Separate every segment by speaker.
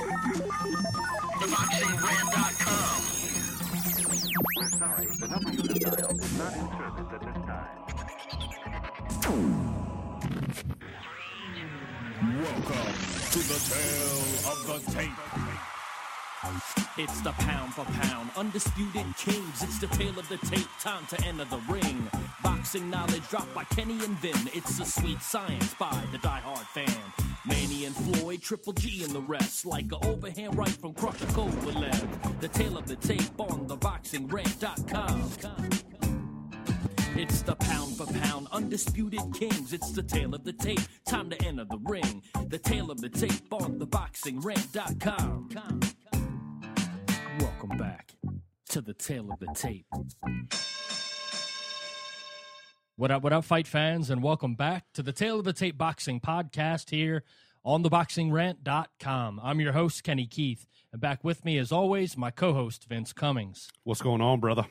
Speaker 1: Sorry, the number you dialed is not in service at this time.
Speaker 2: Welcome to the tale of the tape.
Speaker 3: It's the pound for pound, undisputed kings. It's the tale of the tape, time to enter the ring. Boxing knowledge dropped by Kenny and Vin. It's the sweet science by the diehard fan. Manny and Floyd, Triple G and the rest. Like an overhand right from Crusher Kovalev. The tale of the tape on theboxingrant.com. It's the pound for pound, undisputed kings. It's the tale of the tape, time to enter the ring. The tale of the tape on theboxingrant.com. Welcome back to the tale of the tape.
Speaker 4: What up, what up, fight fans, and welcome back to the Tale of the Tape Boxing Podcast here on theboxingrant.com. I'm your host, Kenny Keith, and back with me, as always, my co host, Vince Cummings.
Speaker 5: What's going on, brother?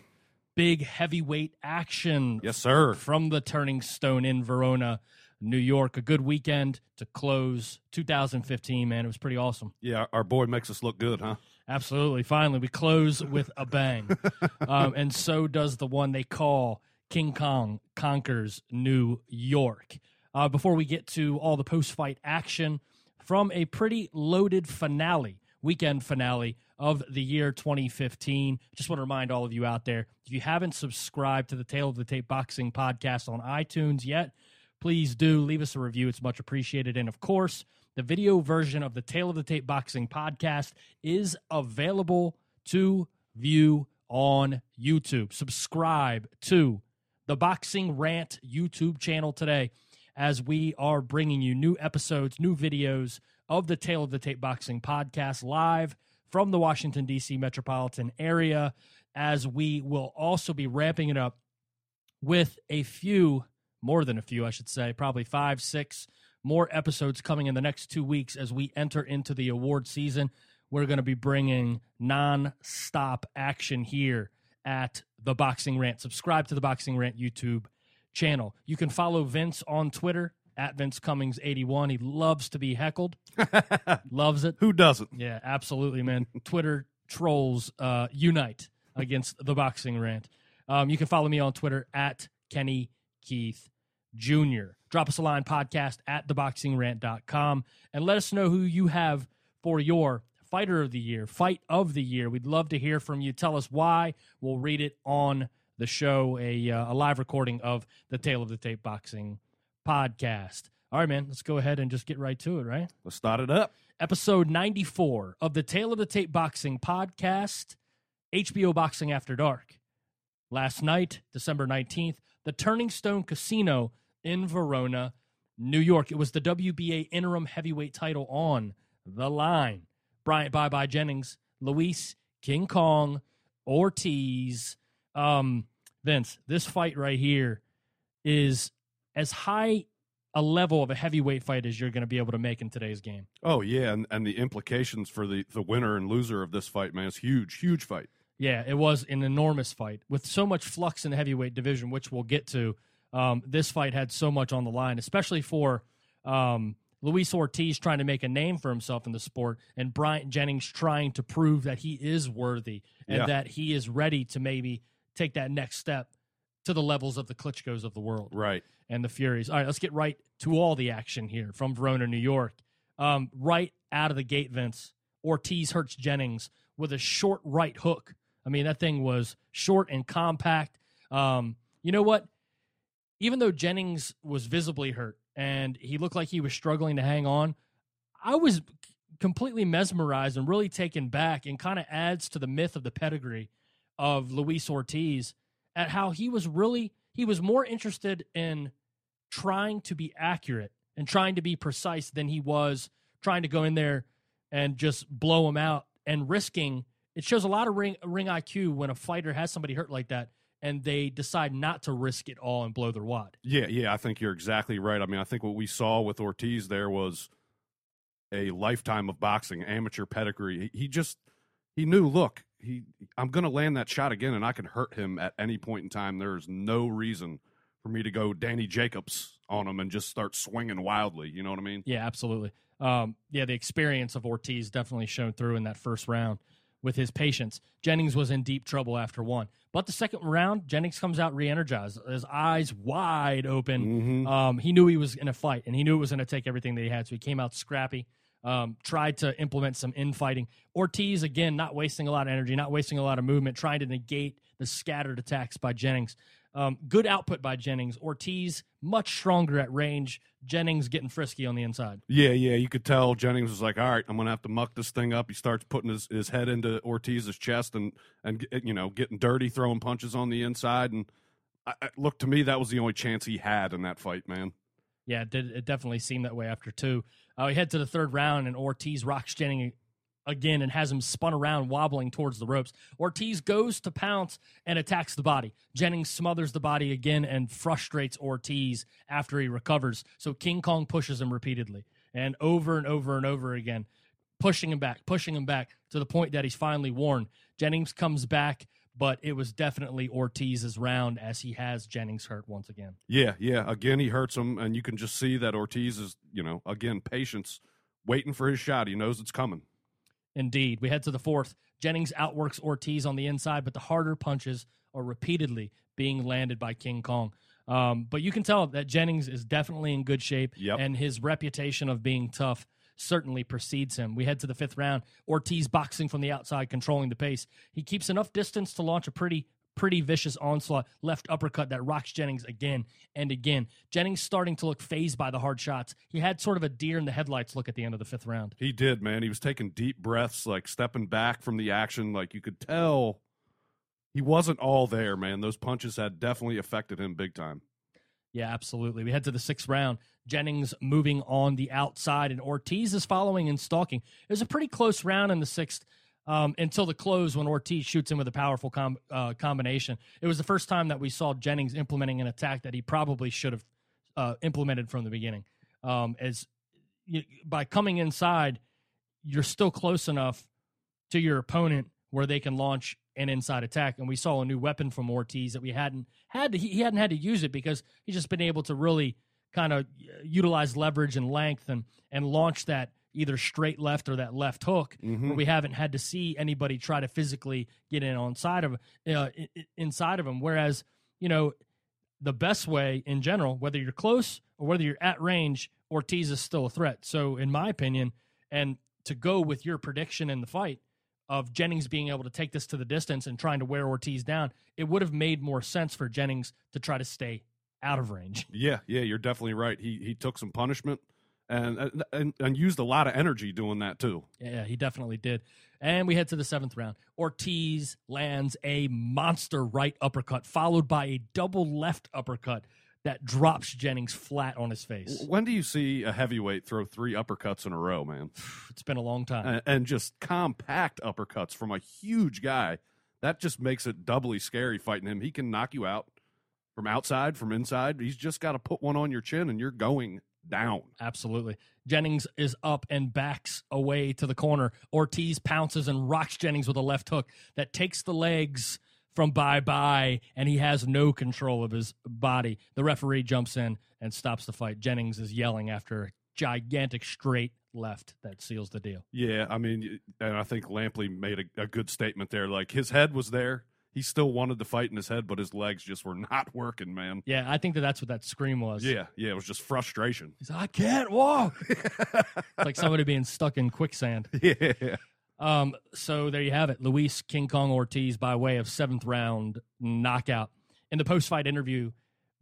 Speaker 4: Big heavyweight action
Speaker 5: Yes, sir.
Speaker 4: from the Turning Stone in Verona, New York. A good weekend to close 2015, man. It was pretty awesome.
Speaker 5: Yeah, our boy makes us look good, huh?
Speaker 4: Absolutely. Finally, we close with a bang. um, and so does the one they call King Kong Conquers New York. Uh, before we get to all the post fight action from a pretty loaded finale, weekend finale of the year 2015, just want to remind all of you out there if you haven't subscribed to the Tale of the Tape Boxing podcast on iTunes yet, please do leave us a review. It's much appreciated. And of course, the video version of the Tale of the Tape Boxing podcast is available to view on YouTube. Subscribe to the Boxing Rant YouTube channel today as we are bringing you new episodes, new videos of the Tale of the Tape Boxing podcast live from the Washington, D.C. metropolitan area, as we will also be ramping it up with a few, more than a few, I should say, probably five, six more episodes coming in the next two weeks as we enter into the award season. We're going to be bringing non-stop action here at the Boxing Rant. Subscribe to the Boxing Rant YouTube channel. You can follow Vince on Twitter at Vince Cummings 81. He loves to be heckled. loves it.
Speaker 5: Who doesn't?
Speaker 4: Yeah, absolutely, man. Twitter trolls uh, unite against the boxing rant. Um, you can follow me on Twitter at Kenny Keith Jr. Drop us a line podcast at theboxingrant.com and let us know who you have for your fighter of the year, fight of the year. We'd love to hear from you. Tell us why. We'll read it on the show, a, uh, a live recording of the Tale of the Tape Boxing podcast. All right, man, let's go ahead and just get right to it, right?
Speaker 5: Let's start it up.
Speaker 4: episode 94 of the Tale of the Tape Boxing podcast, HBO Boxing After Dark. Last night, December 19th, the Turning Stone Casino in Verona, New York. It was the WBA interim heavyweight title on the line. Bryant Bye Bye Jennings, Luis King Kong, Ortiz. Um, Vince, this fight right here is as high a level of a heavyweight fight as you're going to be able to make in today's game.
Speaker 5: Oh yeah, and, and the implications for the, the winner and loser of this fight, man, is huge, huge fight.
Speaker 4: Yeah, it was an enormous fight with so much flux in the heavyweight division, which we'll get to. Um, this fight had so much on the line, especially for um, Luis Ortiz trying to make a name for himself in the sport, and Bryant Jennings trying to prove that he is worthy and
Speaker 5: Yeah.
Speaker 4: that he is ready to maybe take that next step to the levels of the Klitschko's of the world
Speaker 5: Right.
Speaker 4: and the Furies. All right, let's get right to all the action here from Verona, New York. Um, right out of the gate, Vince Ortiz hurts Jennings with a short right hook. I mean, that thing was short and compact. Um, you know what? Even though Jennings was visibly hurt and he looked like he was struggling to hang on, I was completely mesmerized and really taken back and kind of adds to the myth of the pedigree of Luis Ortiz at how he was really he was more interested in trying to be accurate and trying to be precise than he was trying to go in there and just blow him out and risking. It shows a lot of ring ring IQ when a fighter has somebody hurt like that and they decide not to risk it all and blow their wad.
Speaker 5: Yeah, yeah, I think you're exactly right. I mean, I think what we saw with Ortiz there was a lifetime of boxing, amateur pedigree. He, he just he knew, look, he I'm going to land that shot again and I can hurt him at any point in time. There's no reason for me to go Danny Jacobs on him and just start swinging wildly. You know what I mean?
Speaker 4: Yeah, absolutely. Um, yeah, the experience of Ortiz definitely shone through in that first round with his patience. Jennings was in deep trouble after one. But the second round, Jennings comes out re-energized, his eyes wide open.
Speaker 5: Mhm.
Speaker 4: Um, he knew he was in a fight, and he knew it was going to take everything that he had. So he came out scrappy, um, tried to implement some infighting. Ortiz, again, not wasting a lot of energy, not wasting a lot of movement, trying to negate the scattered attacks by Jennings. Um, good output by Jennings. Ortiz, much stronger at range. Jennings getting frisky on the inside.
Speaker 5: Yeah, yeah. You could tell Jennings was like, "All right, I'm going to have to muck this thing up." He starts putting his, his head into Ortiz's chest and and you know getting dirty, throwing punches on the inside. And I, I, look to me, that was the only chance he had in that fight, man.
Speaker 4: Yeah, it, did, it definitely seemed that way after two. Uh, we head to the third round, and Ortiz rocks Jennings again and has him spun around, wobbling towards the ropes. Ortiz goes to pounce and attacks the body. Jennings smothers the body again and frustrates Ortiz after he recovers. So King Kong pushes him repeatedly and over and over and over again, pushing him back, pushing him back to the point that he's finally worn. Jennings comes back. But it was definitely Ortiz's round as he has Jennings hurt once again.
Speaker 5: Yeah, yeah. Again, he hurts him, and you can just see that Ortiz is, you know, again, patience, waiting for his shot. He knows it's coming.
Speaker 4: Indeed. We head to the fourth. Jennings outworks Ortiz on the inside, but the harder punches are repeatedly being landed by King Kong. Um, but you can tell that Jennings is definitely in good shape,
Speaker 5: Yep.
Speaker 4: and his reputation of being tough certainly precedes him. We head to the fifth round. Ortiz boxing from the outside, controlling the pace. He keeps enough distance to launch a pretty pretty vicious onslaught, left uppercut that rocks Jennings again and again. Jennings starting to look phased by the hard shots. He had sort of a deer in the headlights look at the end of the fifth round.
Speaker 5: He did, man. He was taking deep breaths, like stepping back from the action. Like you could tell he wasn't all there, man. Those punches had definitely affected him big time.
Speaker 4: Yeah, absolutely. We head to the sixth round. Jennings moving on the outside, and Ortiz is following and stalking. It was a pretty close round in the sixth um, until the close when Ortiz shoots him with a powerful com- uh, combination. It was the first time that we saw Jennings implementing an attack that he probably should have uh, implemented from the beginning. Um, as you, by coming inside, you're still close enough to your opponent where they can launch an inside attack. And we saw a new weapon from Ortiz that we hadn't had. To, he, hadn't had to use it because he's just been able to really kind of utilize leverage and length and and launch that either straight left or that left hook where we haven't had to see anybody try to physically get in on side of uh, i- i- inside of him whereas you know the best way in general whether you're close or whether you're at range Ortiz is still a threat. So in my opinion and to go with your prediction in the fight of Jennings being able to take this to the distance and trying to wear Ortiz down it would have made more sense for Jennings to try to stay out of range.
Speaker 5: Yeah, yeah, you're definitely right. He he took some punishment and uh, and and used a lot of energy doing that too.
Speaker 4: Yeah, he definitely did. And we head to the seventh round. Ortiz lands a monster right uppercut, followed by a double left uppercut that drops Jennings flat on his face.
Speaker 5: When do you see a heavyweight throw three uppercuts in a row, man?
Speaker 4: It's been a long time.
Speaker 5: and, and just compact uppercuts from a huge guy. That just makes it doubly scary fighting him. He can knock you out from outside, from inside. He's just got to put one on your chin and you're going down.
Speaker 4: Absolutely. Jennings is up and backs away to the corner. Ortiz pounces and rocks Jennings with a left hook that takes the legs from bye bye, and he has no control of his body. The referee jumps in and stops the fight. Jennings is yelling after a gigantic straight left that seals the deal.
Speaker 5: Yeah, I mean, and I think Lampley made a, a good statement there. Like his head was there. He still wanted to fight in his head, but his legs just were not working, man.
Speaker 4: Yeah, I think that that's what that scream was.
Speaker 5: Yeah, yeah, it was just frustration.
Speaker 4: He's like, I can't walk. it's like somebody being stuck in quicksand.
Speaker 5: Yeah.
Speaker 4: Um, so there you have it. Luis King Kong Ortiz by way of seventh round knockout. In the post fight interview,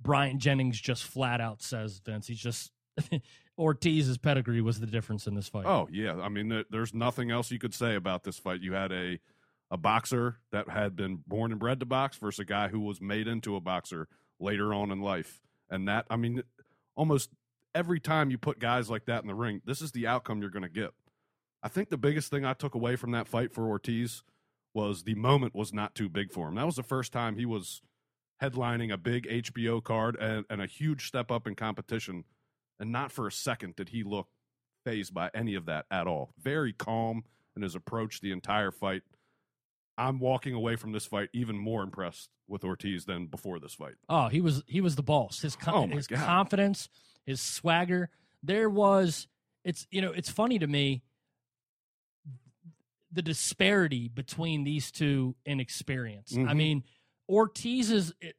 Speaker 4: Bryant Jennings just flat out says, Vince, he's just Ortiz's pedigree was the difference in this fight.
Speaker 5: Oh yeah, I mean, there, there's nothing else you could say about this fight. You had a a boxer that had been born and bred to box versus a guy who was made into a boxer later on in life, and that I mean, almost every time you put guys like that in the ring, this is the outcome you're going to get. I think the biggest thing I took away from that fight for Ortiz was the moment was not too big for him. That was the first time he was headlining a big HBO card and, and a huge step up in competition. And not for a second did he look phased by any of that at all. Very calm in his approach the entire fight. I'm walking away from this fight even more impressed with Ortiz than before this fight.
Speaker 4: Oh, he was he was the boss. His
Speaker 5: Oh,
Speaker 4: his
Speaker 5: God.
Speaker 4: confidence, his swagger. There was it's you know it's funny to me the disparity between these two in experience. I
Speaker 5: Mhm.
Speaker 4: mean, Ortiz's eh,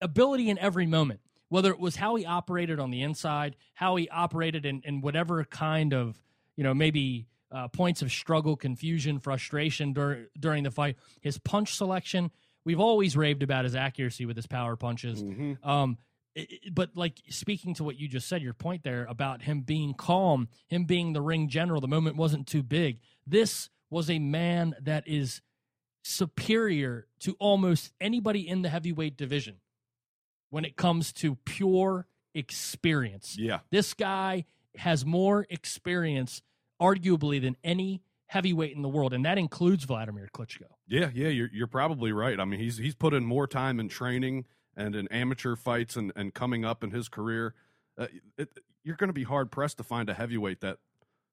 Speaker 4: ability in every moment, whether it was how he operated on the inside, how he operated in, in whatever kind of you know maybe uh, points of struggle, confusion, frustration dur- during the fight, his punch selection. We've always raved about his accuracy with his power punches.
Speaker 5: Mm-hmm.
Speaker 4: Um, i- i- but like speaking to what you just said, your point there about him being calm, him being the ring general, the moment wasn't too big. This was a man that is superior to almost anybody in the heavyweight division when it comes to pure experience.
Speaker 5: Yeah.
Speaker 4: This guy has more experience, arguably, than any heavyweight in the world, and that includes Vladimir Klitschko.
Speaker 5: Yeah, yeah, you're you're probably right. I mean, he's he's put in more time in training and in amateur fights and, and coming up in his career. Uh, it, you're going to be hard pressed to find a heavyweight that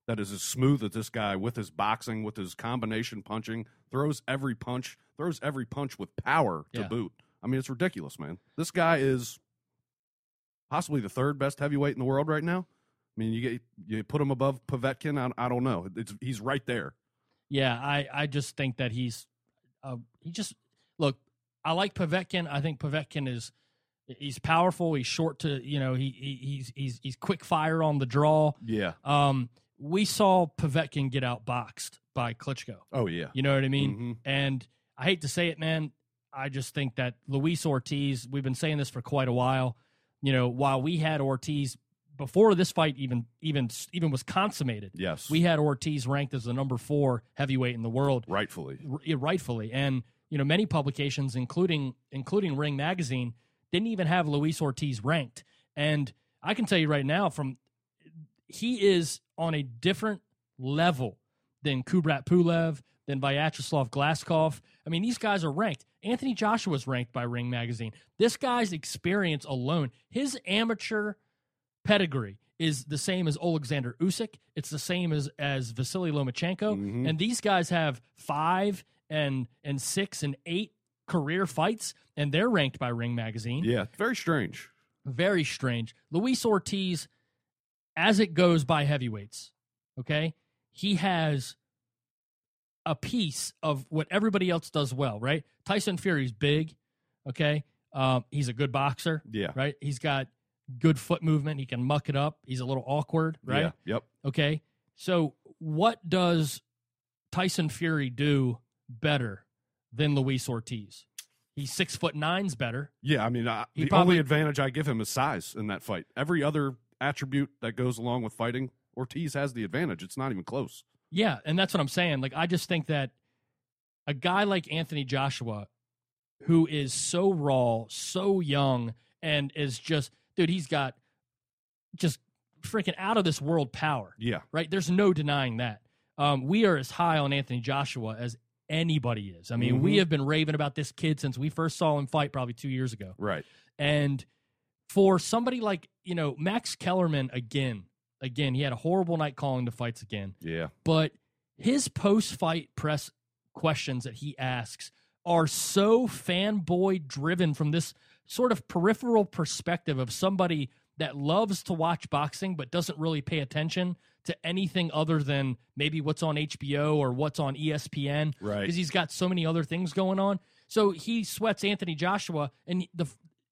Speaker 5: that is as smooth as this guy with his boxing, with his combination punching, throws every punch, throws every punch with power to
Speaker 4: Yeah.
Speaker 5: boot. I mean, it's ridiculous, man. This guy is possibly the third best heavyweight in the world right now. I mean, you get you put him above Povetkin. I, I don't know. It's, he's right there.
Speaker 4: Yeah, I, I just think that he's uh, he just look. I like Povetkin. I think Povetkin is he's powerful. He's short to you know he, he he's he's he's quick fire on the draw.
Speaker 5: Yeah.
Speaker 4: Um, we saw Povetkin get outboxed by Klitschko.
Speaker 5: Oh yeah.
Speaker 4: You know what I mean?
Speaker 5: Mhm.
Speaker 4: And I hate to say it, man. I just think that Luis Ortiz. We've been saying this for quite a while. You know, while we had Ortiz before this fight even even even was consummated,
Speaker 5: Yes.
Speaker 4: we had Ortiz ranked as the number four heavyweight in the world,
Speaker 5: rightfully.
Speaker 4: r- rightfully. And you know, many publications, including including Ring Magazine, didn't even have Luis Ortiz ranked. And I can tell you right now, from he is on a different level than Kubrat Pulev, than Vyacheslav Glazkov. I mean, these guys are ranked. Anthony Joshua Joshua's ranked by Ring Magazine. This guy's experience alone, his amateur pedigree is the same as Alexander Usyk. It's the same as as Vasily Lomachenko.
Speaker 5: Mhm.
Speaker 4: And these guys have five and and six and eight career fights, and they're ranked by Ring Magazine.
Speaker 5: Yeah, very strange.
Speaker 4: Very strange. Luis Ortiz, as it goes by heavyweights, okay, he has a piece of what everybody else does well, right? Tyson Fury's big, okay. Um, he's a good boxer,
Speaker 5: Yeah.
Speaker 4: right? He's got good foot movement. He can muck it up. He's a little awkward, right?
Speaker 5: Yeah. Yep.
Speaker 4: Okay. So what does Tyson Fury do better than Luis Ortiz? He's six foot nine's better.
Speaker 5: Yeah. I mean, I, the
Speaker 4: probably-
Speaker 5: only advantage I give him is size in that fight. Every other attribute that goes along with fighting, Ortiz has the advantage. It's not even close.
Speaker 4: Yeah, and that's what I'm saying. Like I just think that a guy like Anthony Joshua, who is so raw, so young, and is just dude, he's got just freaking out of this world power.
Speaker 5: Yeah.
Speaker 4: right? There's no denying that. Um, we are as high on Anthony Joshua as anybody is. I mean, we
Speaker 5: Mhm.
Speaker 4: have been raving about this kid since we first saw him fight probably two years ago.
Speaker 5: Right.
Speaker 4: And for somebody like, you know, Max Kellerman, again, again, he had a horrible night calling the fights again,
Speaker 5: Yeah.
Speaker 4: but his post fight press questions that he asks are so fanboy driven from this sort of peripheral perspective of somebody that loves to watch boxing but doesn't really pay attention to anything other than maybe what's on HBO or what's on ESPN
Speaker 5: Right.
Speaker 4: because he's got so many other things going on. So he sweats Anthony Joshua, and the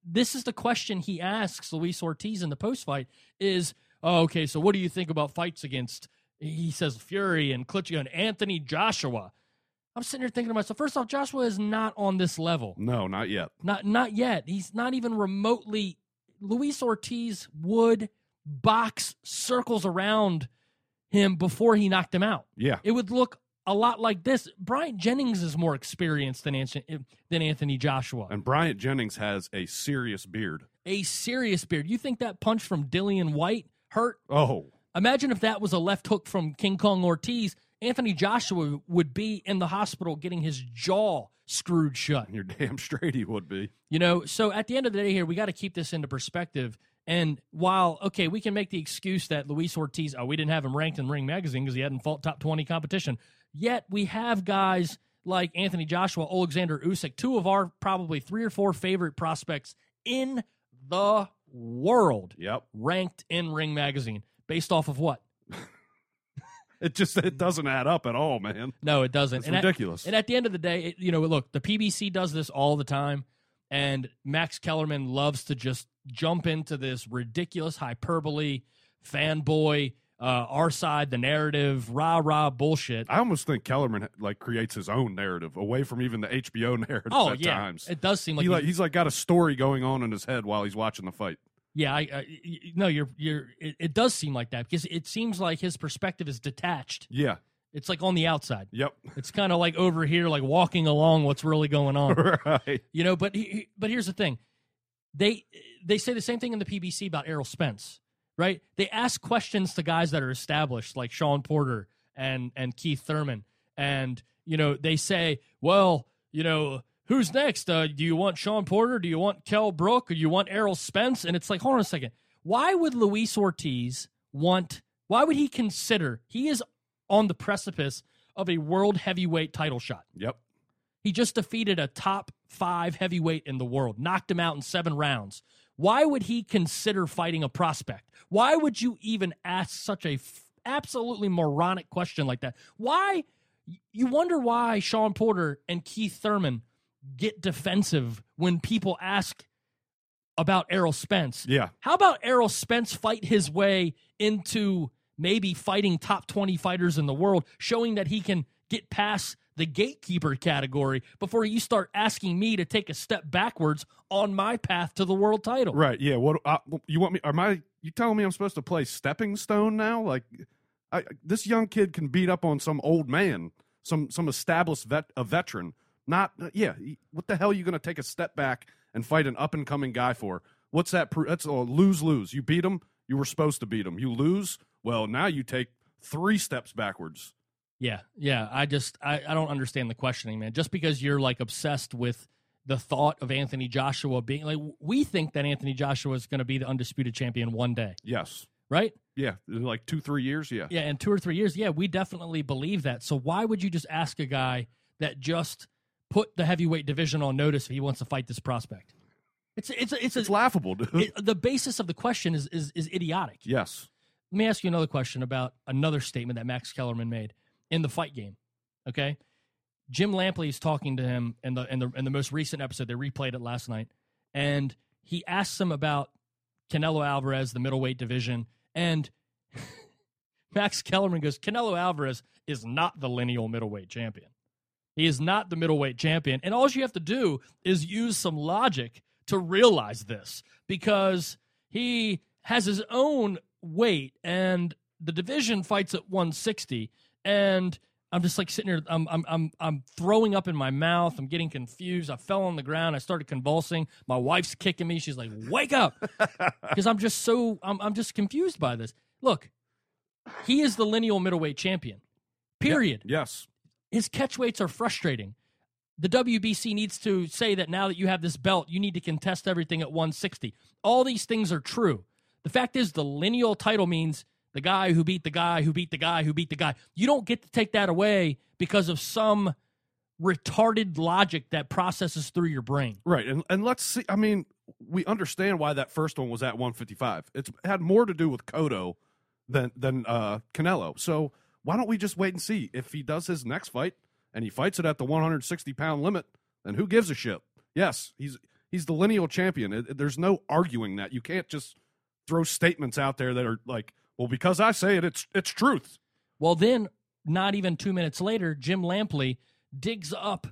Speaker 4: this is the question he asks Luis Ortiz in the post fight is, oh, okay, so what do you think about fights against? He says Fury and Klitschko and Anthony Joshua. I'm sitting here thinking to myself, first off, Joshua is not on this level.
Speaker 5: No, not yet.
Speaker 4: Not not yet. He's not even remotely. Luis Ortiz would box circles around him before he knocked him out.
Speaker 5: Yeah.
Speaker 4: It would look a lot like this. Bryant Jennings is more experienced than Anthony, than Anthony Joshua.
Speaker 5: And Bryant Jennings has a serious beard.
Speaker 4: A serious beard. You think that punch from Dillian Whyte hurt?
Speaker 5: Oh,
Speaker 4: Imagine if that was a left hook from King Kong Ortiz. Anthony Joshua would be in the hospital getting his jaw screwed shut.
Speaker 5: you're damn straight he would be.
Speaker 4: You know, so at the end of the day here, we got to keep this into perspective. And while, okay, we can make the excuse that Luis Ortiz, oh, we didn't have him ranked in Ring Magazine because he hadn't fought top 20 competition. Yet we have guys like Anthony Joshua, Alexander Usyk, two of our probably three or four favorite prospects in the world,
Speaker 5: Yep.
Speaker 4: ranked in Ring Magazine, based off of what?
Speaker 5: It just it doesn't add up at all, man.
Speaker 4: No, it doesn't.
Speaker 5: It's
Speaker 4: and at-
Speaker 5: ridiculous.
Speaker 4: and at the end of the day, it, you know, look, the PBC does this all the time, and Max Kellerman loves to just jump into this ridiculous hyperbole, fanboy, uh, our side, the narrative, rah rah bullshit.
Speaker 5: I almost think Kellerman like creates his own narrative away from even the HBO narrative
Speaker 4: Oh
Speaker 5: at
Speaker 4: yeah,
Speaker 5: times.
Speaker 4: it does seem like,
Speaker 5: he
Speaker 4: he-
Speaker 5: like he's like got a story going on in his head while he's watching the fight.
Speaker 4: Yeah. I no, you're you're. It, it does seem like that because it seems like his perspective is detached.
Speaker 5: Yeah.
Speaker 4: It's like on the outside.
Speaker 5: Yep.
Speaker 4: It's kind of like over here, like walking along what's really going on.
Speaker 5: right.
Speaker 4: You know, but he- but here's the thing. They they say the same thing in the PBC about Errol Spence, right? They ask questions to guys that are established like Sean Porter and and Keith Thurman and you know, they say, "Well, you know, who's next? Uh, do you want Sean Porter? Do you want Kel Brook? Or do you want Errol Spence?" And it's like, "Hold on a second. Why would Luis Ortiz want why would he consider he is on the precipice of a world heavyweight title shot?
Speaker 5: Yep.
Speaker 4: He just defeated a top five heavyweight in the world, knocked him out in seven rounds. Why would he consider fighting a prospect? Why would you even ask such a f- absolutely moronic question like that? Why? You wonder why Sean Porter and Keith Thurman get defensive when people ask about Errol Spence.
Speaker 5: Yeah.
Speaker 4: How about Errol Spence fight his way into maybe fighting top 20 fighters in the world, showing that he can get past the gatekeeper category before you start asking me to take a step backwards on my path to the world title?
Speaker 5: Right. Yeah. What uh, you want me? Am I? You telling me I'm supposed to play stepping stone now? Like, I, this young kid can beat up on some old man, some some established vet, a veteran. Not uh, yeah. What the hell are you going to take a step back and fight an up and coming guy for? What's that? Pro- that's a lose lose. You beat him. You were supposed to beat him. You lose. Well, now you take three steps backwards.
Speaker 4: Yeah, yeah. I just I, I don't understand the questioning, man. Just because you're like obsessed with the thought of Anthony Joshua being like we think that Anthony Joshua is going to be the undisputed champion one day,
Speaker 5: Yes.
Speaker 4: right?
Speaker 5: Yeah. Like two three years. Yeah.
Speaker 4: Yeah, in two or three years, yeah, we definitely believe that. So why would you just ask a guy that just put the heavyweight division on notice if he wants to fight this prospect? It's it's it's,
Speaker 5: It's
Speaker 4: a,
Speaker 5: laughable, dude.
Speaker 4: it, the basis of the question is is is idiotic.
Speaker 5: yes.
Speaker 4: Let me ask you another question about another statement that Max Kellerman made in the fight game. Okay, Jim Lampley is talking to him in the in the in the most recent episode. They replayed it last night, and he asks him about Canelo Alvarez, the middleweight division, and Max Kellerman goes, Canelo Alvarez is not the lineal middleweight champion. He is not the middleweight champion. And all you have to do is use some logic to realize this because he has his own weight and the division fights at 160 and I'm just like sitting here I'm I'm I'm I'm throwing up in my mouth. I'm getting confused. I fell on the ground. I started convulsing. My wife's kicking me. She's like, "Wake up." Because I'm just so I'm I'm just confused by this. Look, he is the lineal middleweight champion. Period
Speaker 5: Yes.
Speaker 4: His catch weights are frustrating. The WBC needs to say that now that you have this belt, you need to contest everything at 160. All these things are true. The fact is, the lineal title means the guy who beat the guy who beat the guy who beat the guy. You don't get to take that away because of some retarded logic that processes through your brain.
Speaker 5: Right, and and let's see. I mean, we understand why that first one was at 155. It's it had more to do with Cotto than than uh, Canelo. So why don't we just wait and see if he does his next fight and he fights it at the 160 pound limit? Then who gives a shit? Yes, he's he's the lineal champion. It- there's no arguing that. You can't just throw statements out there that are like, well, because I say it, it's it's truth.
Speaker 4: Well, then, not even two minutes later, Jim Lampley digs up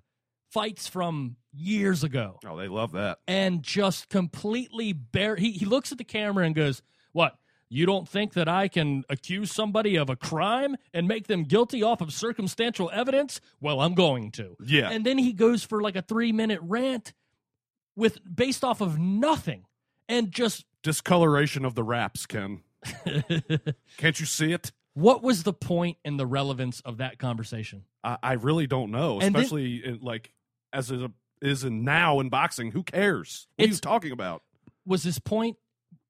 Speaker 4: fights from years ago.
Speaker 5: Oh, they love that.
Speaker 4: and just completely bare. He, he looks at the camera and goes, What? You don't think that I can accuse somebody of a crime and make them guilty off of circumstantial evidence? Well, I'm going to.
Speaker 5: Yeah.
Speaker 4: And then he goes for like a three minute rant with based off of nothing and just
Speaker 5: Discoloration of the wraps, Ken. Can't you see it?
Speaker 4: what was the point and the relevance of that conversation?
Speaker 5: I, I really don't know,
Speaker 4: And then-
Speaker 5: especially in, like as it is in now in boxing. Who cares? What are you talking about?
Speaker 4: was his point,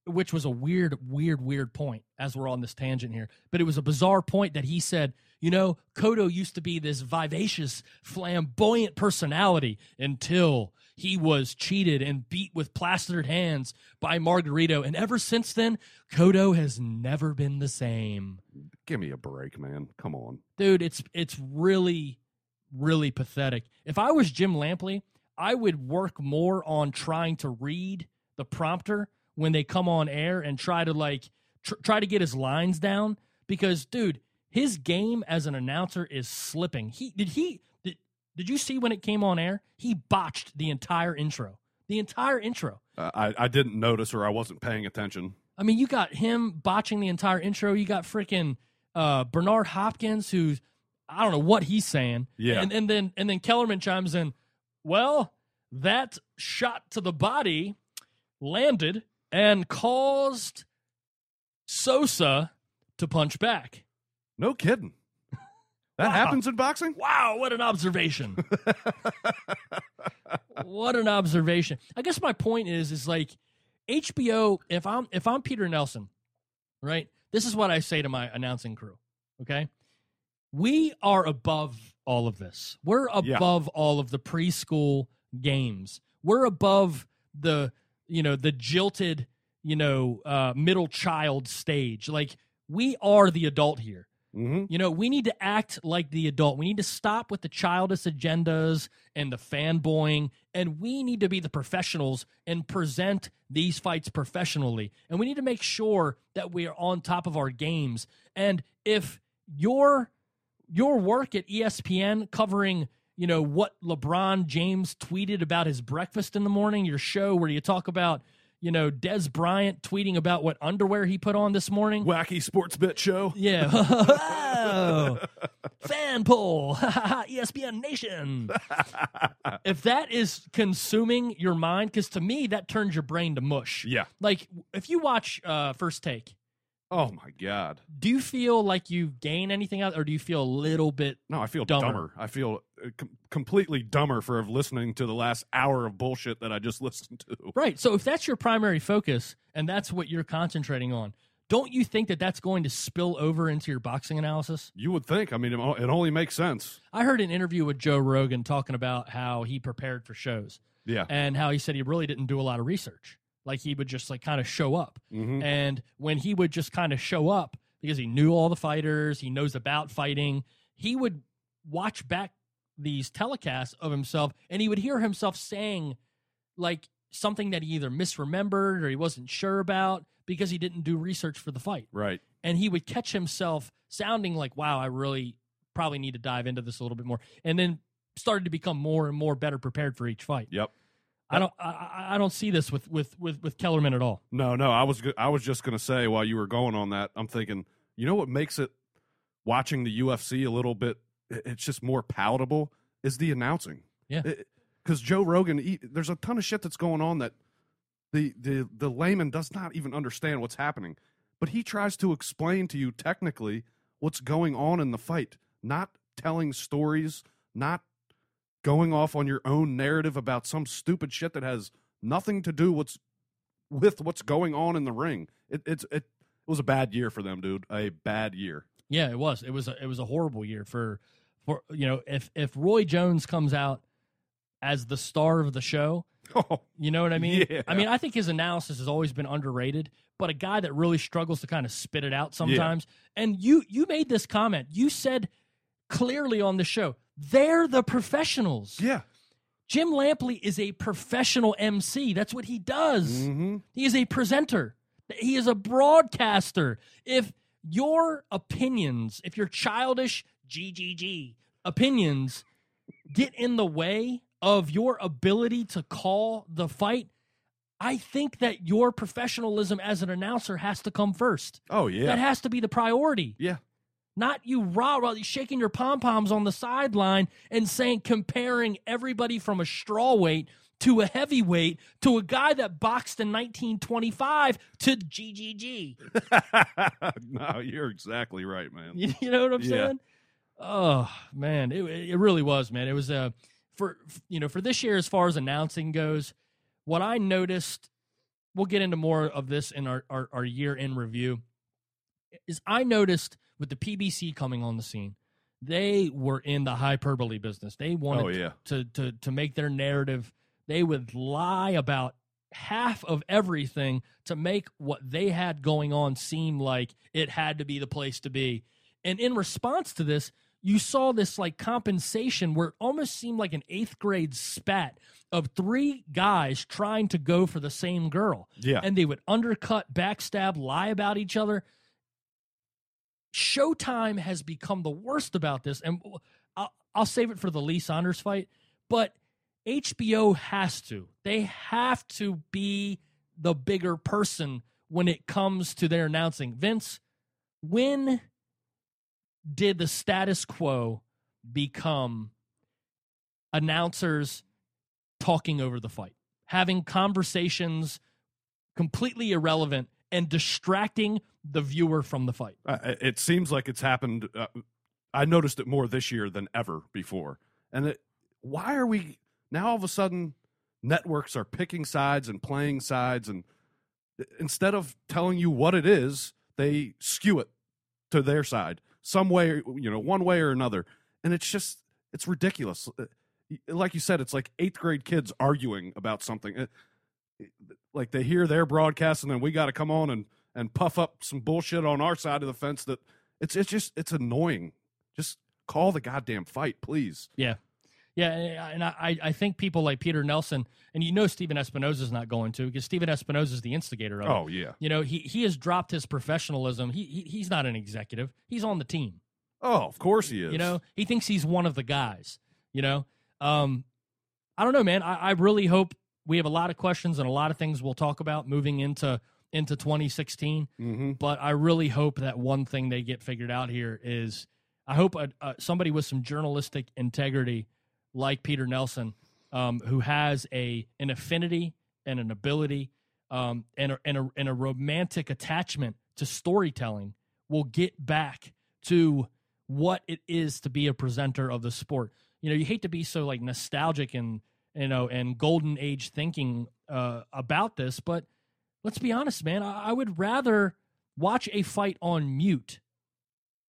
Speaker 4: which was a weird, weird, weird point as we're on this tangent here. But it was a bizarre point that he said, You know, Cotto used to be this vivacious, flamboyant personality until he was cheated and beat with plastered hands by Margarito. And ever since then, Cotto has never been the same.
Speaker 5: Give me a break, man. Come on.
Speaker 4: Dude, it's it's really, really pathetic. If I was Jim Lampley, I would work more on trying to read the prompter when they come on air and try to like tr- try to get his lines down because dude his game as an announcer is slipping. He did he did, did you see when it came on air? He botched the entire intro. The entire intro.
Speaker 5: Uh, I I didn't notice or I wasn't paying attention.
Speaker 4: i mean you got him botching the entire intro. You got freaking uh bernard hopkins who's i don't know what he's saying.
Speaker 5: Yeah.
Speaker 4: and, and then and then kellerman chimes in well that shot to the body landed and caused sosa to punch back
Speaker 5: No kidding. That
Speaker 4: Wow.
Speaker 5: happens in boxing?
Speaker 4: Wow, what an observation. what an observation. I guess my point is is like HBO if I'm if I'm Peter Nelson, right? This is what I say to my announcing crew, okay? We are above all of this. We're
Speaker 5: Yeah.
Speaker 4: above all of the preschool games. We're above the, you know, the jilted, you know, uh middle child stage. Like we are the adult here.
Speaker 5: Mm-hmm.
Speaker 4: You know, we need to act like the adult. We need to stop with the childish agendas and the fanboying, and we need to be the professionals and present these fights professionally. And we need to make sure that we are on top of our games. And if your your work at ESPN covering, you know, what LeBron James tweeted about his breakfast in the morning, your show where you talk about, you know, Dez Bryant tweeting about what underwear he put on this morning.
Speaker 5: Wacky sports bit show.
Speaker 4: Yeah. Fan poll. ESPN Nation. if that is consuming your mind, because to me, that turns your brain to mush.
Speaker 5: Yeah.
Speaker 4: Like, if you watch uh, First Take,
Speaker 5: Oh my god.
Speaker 4: do you feel like you gain anything out, or do you feel a little bit?
Speaker 5: No, I feel
Speaker 4: Dumber.
Speaker 5: dumber. I feel uh, com- completely dumber for listening to the last hour of bullshit that I just listened to.
Speaker 4: Right. So, if that's your primary focus and that's what you're concentrating on, don't you think that that's going to spill over into your boxing analysis?
Speaker 5: You would think. I mean, it, it only makes sense.
Speaker 4: I heard an interview with Joe Rogan talking about how he prepared for shows.
Speaker 5: Yeah.
Speaker 4: and how he said he really didn't do a lot of research. Like he would just like kind of show up.
Speaker 5: hmm
Speaker 4: And when he would just kind of show up because he knew all the fighters, he knows about fighting, he would watch back these telecasts of himself and he would hear himself saying like something that he either misremembered or he wasn't sure about because he didn't do research for the fight.
Speaker 5: Right.
Speaker 4: And he would catch himself sounding like, wow, I really probably need to dive into this a little bit more. And then started to become more and more better prepared for each fight.
Speaker 5: Yep.
Speaker 4: I don't I- I, don't see this with with with with Kellerman at all.
Speaker 5: No, no. I was I was just gonna say while you were going on that, I'm thinking, you know what makes it watching the UFC a little bit? It's just more palatable is the announcing.
Speaker 4: Yeah.
Speaker 5: Because Joe Rogan, he, there's a ton of shit that's going on that the the the layman does not even understand what's happening, but he tries to explain to you technically what's going on in the fight, not telling stories, not going off on your own narrative about some stupid shit that has nothing to do what's with what's going on in the ring. It, it's it, it was a bad year for them, dude. A bad year.
Speaker 4: Yeah, it was. It was a, it was a horrible year for for you know if if Roy Jones comes out as the star of the show,
Speaker 5: Oh,
Speaker 4: you know what I mean?
Speaker 5: Yeah.
Speaker 4: I mean, I think his analysis has always been underrated, but a guy that really struggles to kind of spit it out sometimes. And you you made this comment. You said clearly on the show, they're the professionals.
Speaker 5: yeah.
Speaker 4: Jim Lampley is a professional MC. That's what he does.
Speaker 5: Mm-hmm.
Speaker 4: He is a presenter. He is a broadcaster. If your opinions, if your childish GGG opinions get in the way of your ability to call the fight, I think that your professionalism as an announcer has to come first.
Speaker 5: Oh yeah.
Speaker 4: That has to be the priority.
Speaker 5: yeah.
Speaker 4: Not you rah rah shaking your pom poms on the sideline and saying comparing everybody from a straw weight to a heavyweight to a guy that boxed in 1925 to GGG.
Speaker 5: no, you're exactly right, man.
Speaker 4: You, you know what I'm
Speaker 5: Yeah.
Speaker 4: saying? Oh man, it it really was, man. It was uh, for you know for this year as far as announcing goes. What I noticed, we'll get into more of this in our our, our year in review. Is I noticed with the PBC coming on the scene, they were in the hyperbole business. They wanted
Speaker 5: Oh yeah.
Speaker 4: to to to make their narrative. They would lie about half of everything to make what they had going on seem like it had to be the place to be. And in response to this, you saw this like compensation where it almost seemed like an eighth grade spat of three guys trying to go for the same girl.
Speaker 5: Yeah.
Speaker 4: And they would undercut, backstab, lie about each other. Showtime has become the worst about this. And I'll, I'll save it for the Lee Saunders fight, but HBO has to. They have to be the bigger person when it comes to their announcing. Vince, when did the status quo become announcers talking over the fight, having conversations completely irrelevant and distracting the viewer from the fight?
Speaker 5: Uh, it seems like it's happened. Uh, I noticed it more this year than ever before. And it, why are we now all of a sudden networks are picking sides and playing sides and instead of telling you what it is, they skew it to their side some way, you know, one way or another. And it's just it's ridiculous. Uh, Like you said, it's like eighth grade kids arguing about something. Uh, Like they hear their broadcast, and then we got to come on and and puff up some bullshit on our side of the fence. That it's it's just it's annoying. Just call the goddamn fight, please.
Speaker 4: Yeah. Yeah, and I, I think people like Peter Nelson, and you know Stephen Espinoza is not going to because Stephen Espinoza is the instigator of it.
Speaker 5: Oh yeah.
Speaker 4: You know, he he has dropped his professionalism. He, he he's not an executive. He's on the team.
Speaker 5: Oh, of course he is.
Speaker 4: You know, he thinks he's one of the guys. You know, um, I don't know, man. I, I really hope we have a lot of questions and a lot of things we'll talk about moving into into 2016.
Speaker 5: Mm-hmm.
Speaker 4: But I really hope that one thing they get figured out here is I hope a, a, somebody with some journalistic integrity, like Peter Nelson, um, who has a an affinity and an ability um, and a, and a and a romantic attachment to storytelling, will get back to what it is to be a presenter of the sport. You know, you hate to be so like nostalgic and you know and golden age thinking uh, about this, but let's be honest, man. I, I would rather watch a fight on mute.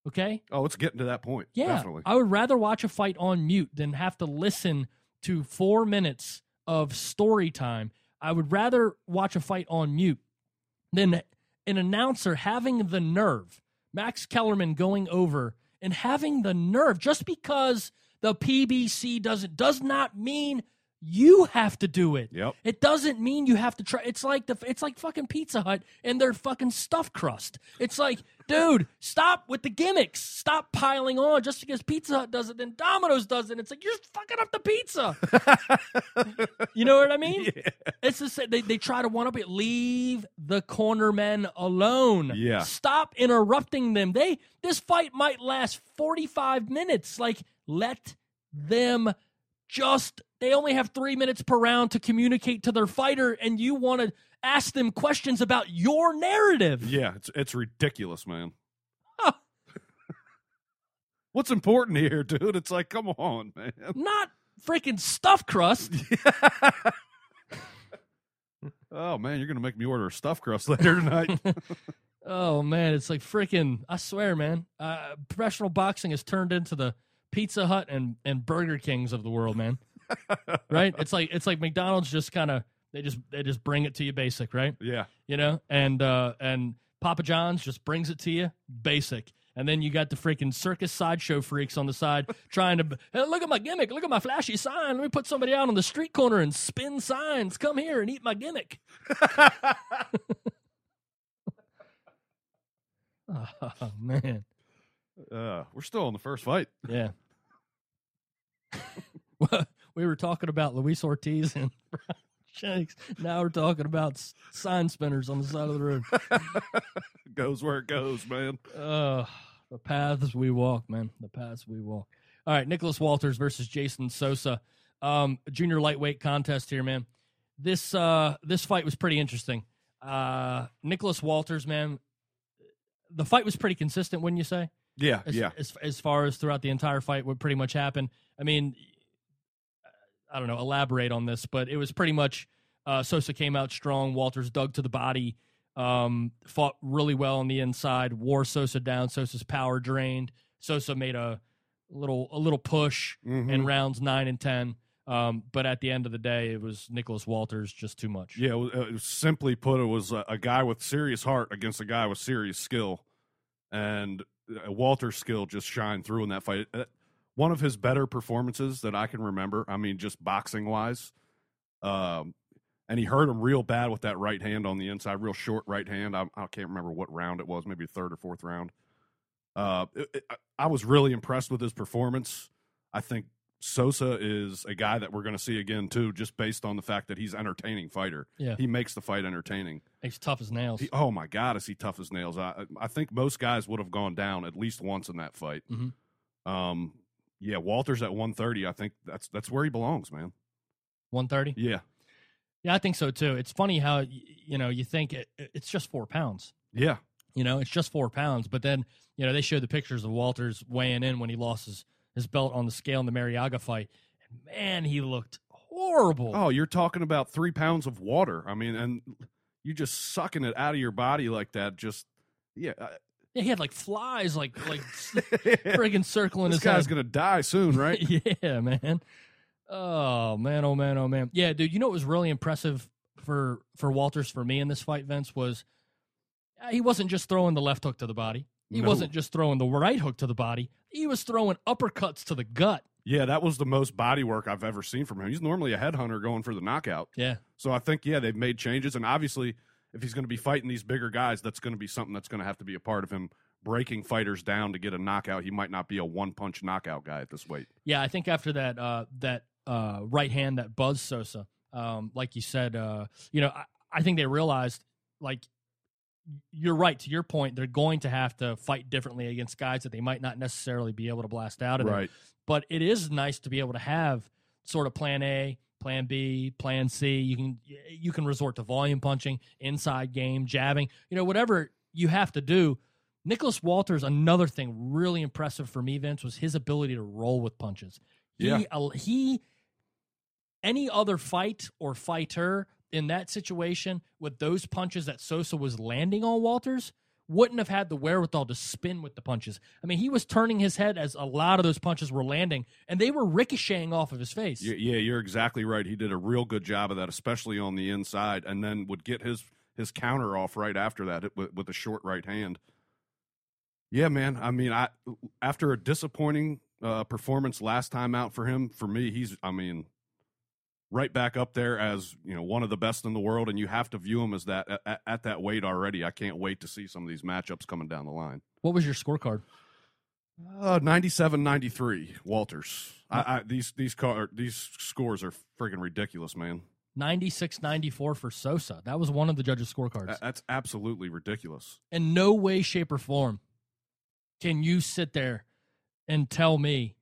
Speaker 4: Okay.
Speaker 5: Oh, it's getting to that point.
Speaker 4: Yeah.
Speaker 5: Definitely.
Speaker 4: I would rather watch a fight on mute than have to listen to four minutes of story time. I would rather watch a fight on mute than an announcer having the nerve, Max Kellerman going over and having the nerve just because the PBC doesn't does not mean you have to do it.
Speaker 5: Yep.
Speaker 4: It doesn't mean you have to try. It's like the it's like fucking Pizza Hut and their fucking stuffed crust. It's like, dude, stop with the gimmicks. Stop piling on just because Pizza Hut does it, then Domino's does it. It's like you're fucking up the pizza. you know what I mean? It's the. They they try to one up it. Leave the corner men alone.
Speaker 5: Yeah.
Speaker 4: Stop interrupting them. They this fight might last forty five minutes. Like let them just they only have three minutes per round to communicate to their fighter and you want to ask them questions about your narrative
Speaker 5: Yeah, it's it's ridiculous, man. What's important here, dude? It's like, come on, man.
Speaker 4: not freaking stuffed crust
Speaker 5: Oh man, you're gonna make me order a stuffed crust later tonight.
Speaker 4: oh man it's like freaking i swear man uh, professional boxing has turned into the pizza hut and, and burger kings of the world man right it's like it's like mcdonald's just kind of they just they just bring it to you basic right
Speaker 5: yeah,
Speaker 4: you know, and uh, and Papa John's just brings it to you basic. And then you got the freaking circus sideshow freaks on the side trying to hey, look at my gimmick, look at my flashy sign. Let me put somebody out on the street corner and spin signs. Come here and eat my gimmick. oh man,
Speaker 5: uh, we're still in the first fight.
Speaker 4: yeah. we were talking about Luis Ortiz and Shanks. Now we're talking about sign spinners on the side of the road.
Speaker 5: goes where it goes, man.
Speaker 4: Uh, the paths we walk, man. The paths we walk. All right, Nicholas Walters versus Jason Sosa. Um, junior lightweight contest here, man. This uh this fight was pretty interesting. Uh Nicholas Walters, man. The fight was pretty consistent, wouldn't you say?
Speaker 5: Yeah,
Speaker 4: As,
Speaker 5: yeah.
Speaker 4: As as far as throughout the entire fight, what pretty much happened. I mean, I don't know, elaborate on this, but it was pretty much uh, Sosa came out strong. Walters dug to the body, um, fought really well on the inside, wore Sosa down. Sosa's power drained. Sosa made a little a little push
Speaker 5: Mhm.
Speaker 4: in rounds nine and ten. Um, but at the end of the day, it was Nicholas Walters just too much.
Speaker 5: Yeah, it was- was- simply put, it was a, a guy with serious heart against a guy with serious skill, and uh, Walter's skill just shined through in that fight. One of his better performances that I can remember. I mean, just boxing wise, um, and he hurt him real bad with that right hand on the inside, real short right hand. I, I can't remember what round it was, maybe third or fourth round. Uh, it- it- I- was really impressed with his performance. I think Sosa is a guy that we're going to see again too, just based on the fact that he's an entertaining fighter.
Speaker 4: Yeah.
Speaker 5: he makes the fight entertaining.
Speaker 4: He's tough as nails.
Speaker 5: He, oh my God, is he tough as nails? I I think most guys would have gone down at least once in that fight.
Speaker 4: Mhm.
Speaker 5: Um, yeah, Walters at one thirty. I think that's that's where he belongs, man.
Speaker 4: One thirty.
Speaker 5: Yeah,
Speaker 4: Yeah, I think so too. It's funny how you know you think it, it's just four pounds.
Speaker 5: yeah,
Speaker 4: You know, it's just four pounds. But then, you know, they showed the pictures of Walters weighing in when he lost his, his belt on the scale in the Marriaga fight. And man, he looked horrible.
Speaker 5: Oh, you're talking about three pounds of water. I mean, and you're just sucking it out of your body like that. Just yeah,
Speaker 4: Yeah, he had like flies, like like friggin' circling
Speaker 5: this
Speaker 4: his
Speaker 5: guy's
Speaker 4: head.
Speaker 5: gonna die soon, right?
Speaker 4: yeah, man. Oh man, oh man, oh man. Yeah, dude. You know what was really impressive for for Walters for me in this fight, Vince was uh, he wasn't just throwing the left hook to the body. He
Speaker 5: No.
Speaker 4: wasn't just throwing the right hook to the body. He was throwing uppercuts to the gut.
Speaker 5: yeah, that was the most body work I've ever seen from him. He's normally a headhunter going for the knockout.
Speaker 4: Yeah,
Speaker 5: So I think yeah, they've made changes, and obviously, if he's going to be fighting these bigger guys, that's going to be something that's going to have to be a part of him breaking fighters down to get a knockout. He might not be a one punch knockout guy at this weight.
Speaker 4: yeah. I think after that uh, that uh, right hand that buzzed Sosa, um, like you said, uh, you know, I, I think they realized like you're right to your point. They're going to have to fight differently against guys that they might not necessarily be able to blast out of.
Speaker 5: Right.
Speaker 4: but it is nice to be able to have sort of plan A, plan B, plan C. You can you can resort to volume punching, inside game, jabbing, you know, whatever you have to do. Nicholas Walters, another thing really impressive for me, Vince, was his ability to roll with punches. He,
Speaker 5: Yeah.
Speaker 4: uh, he, any other fight or fighter in that situation with those punches that Sosa was landing on Walters wouldn't have had the wherewithal to spin with the punches. I mean, he was turning his head as a lot of those punches were landing, and they were ricocheting off of his face.
Speaker 5: Y- Yeah, you're exactly right. He did a real good job of that, especially on the inside, and then would get his his counter off right after that with, with a short right hand. Yeah, man. I mean, I after a disappointing uh, performance last time out for him, for me, he's I mean, right back up there as you know one of the best in the world, and you have to view him as that at, at that weight already. I can't wait to see some of these matchups coming down the line.
Speaker 4: What was your scorecard?
Speaker 5: Uh, 97-93, Walters. I, I, these these car, these scores are friggin' ridiculous, man.
Speaker 4: 96 94 for Sosa. That was one of the judges' scorecards.
Speaker 5: That- That's absolutely ridiculous.
Speaker 4: In no way, shape, or form can you sit there and tell me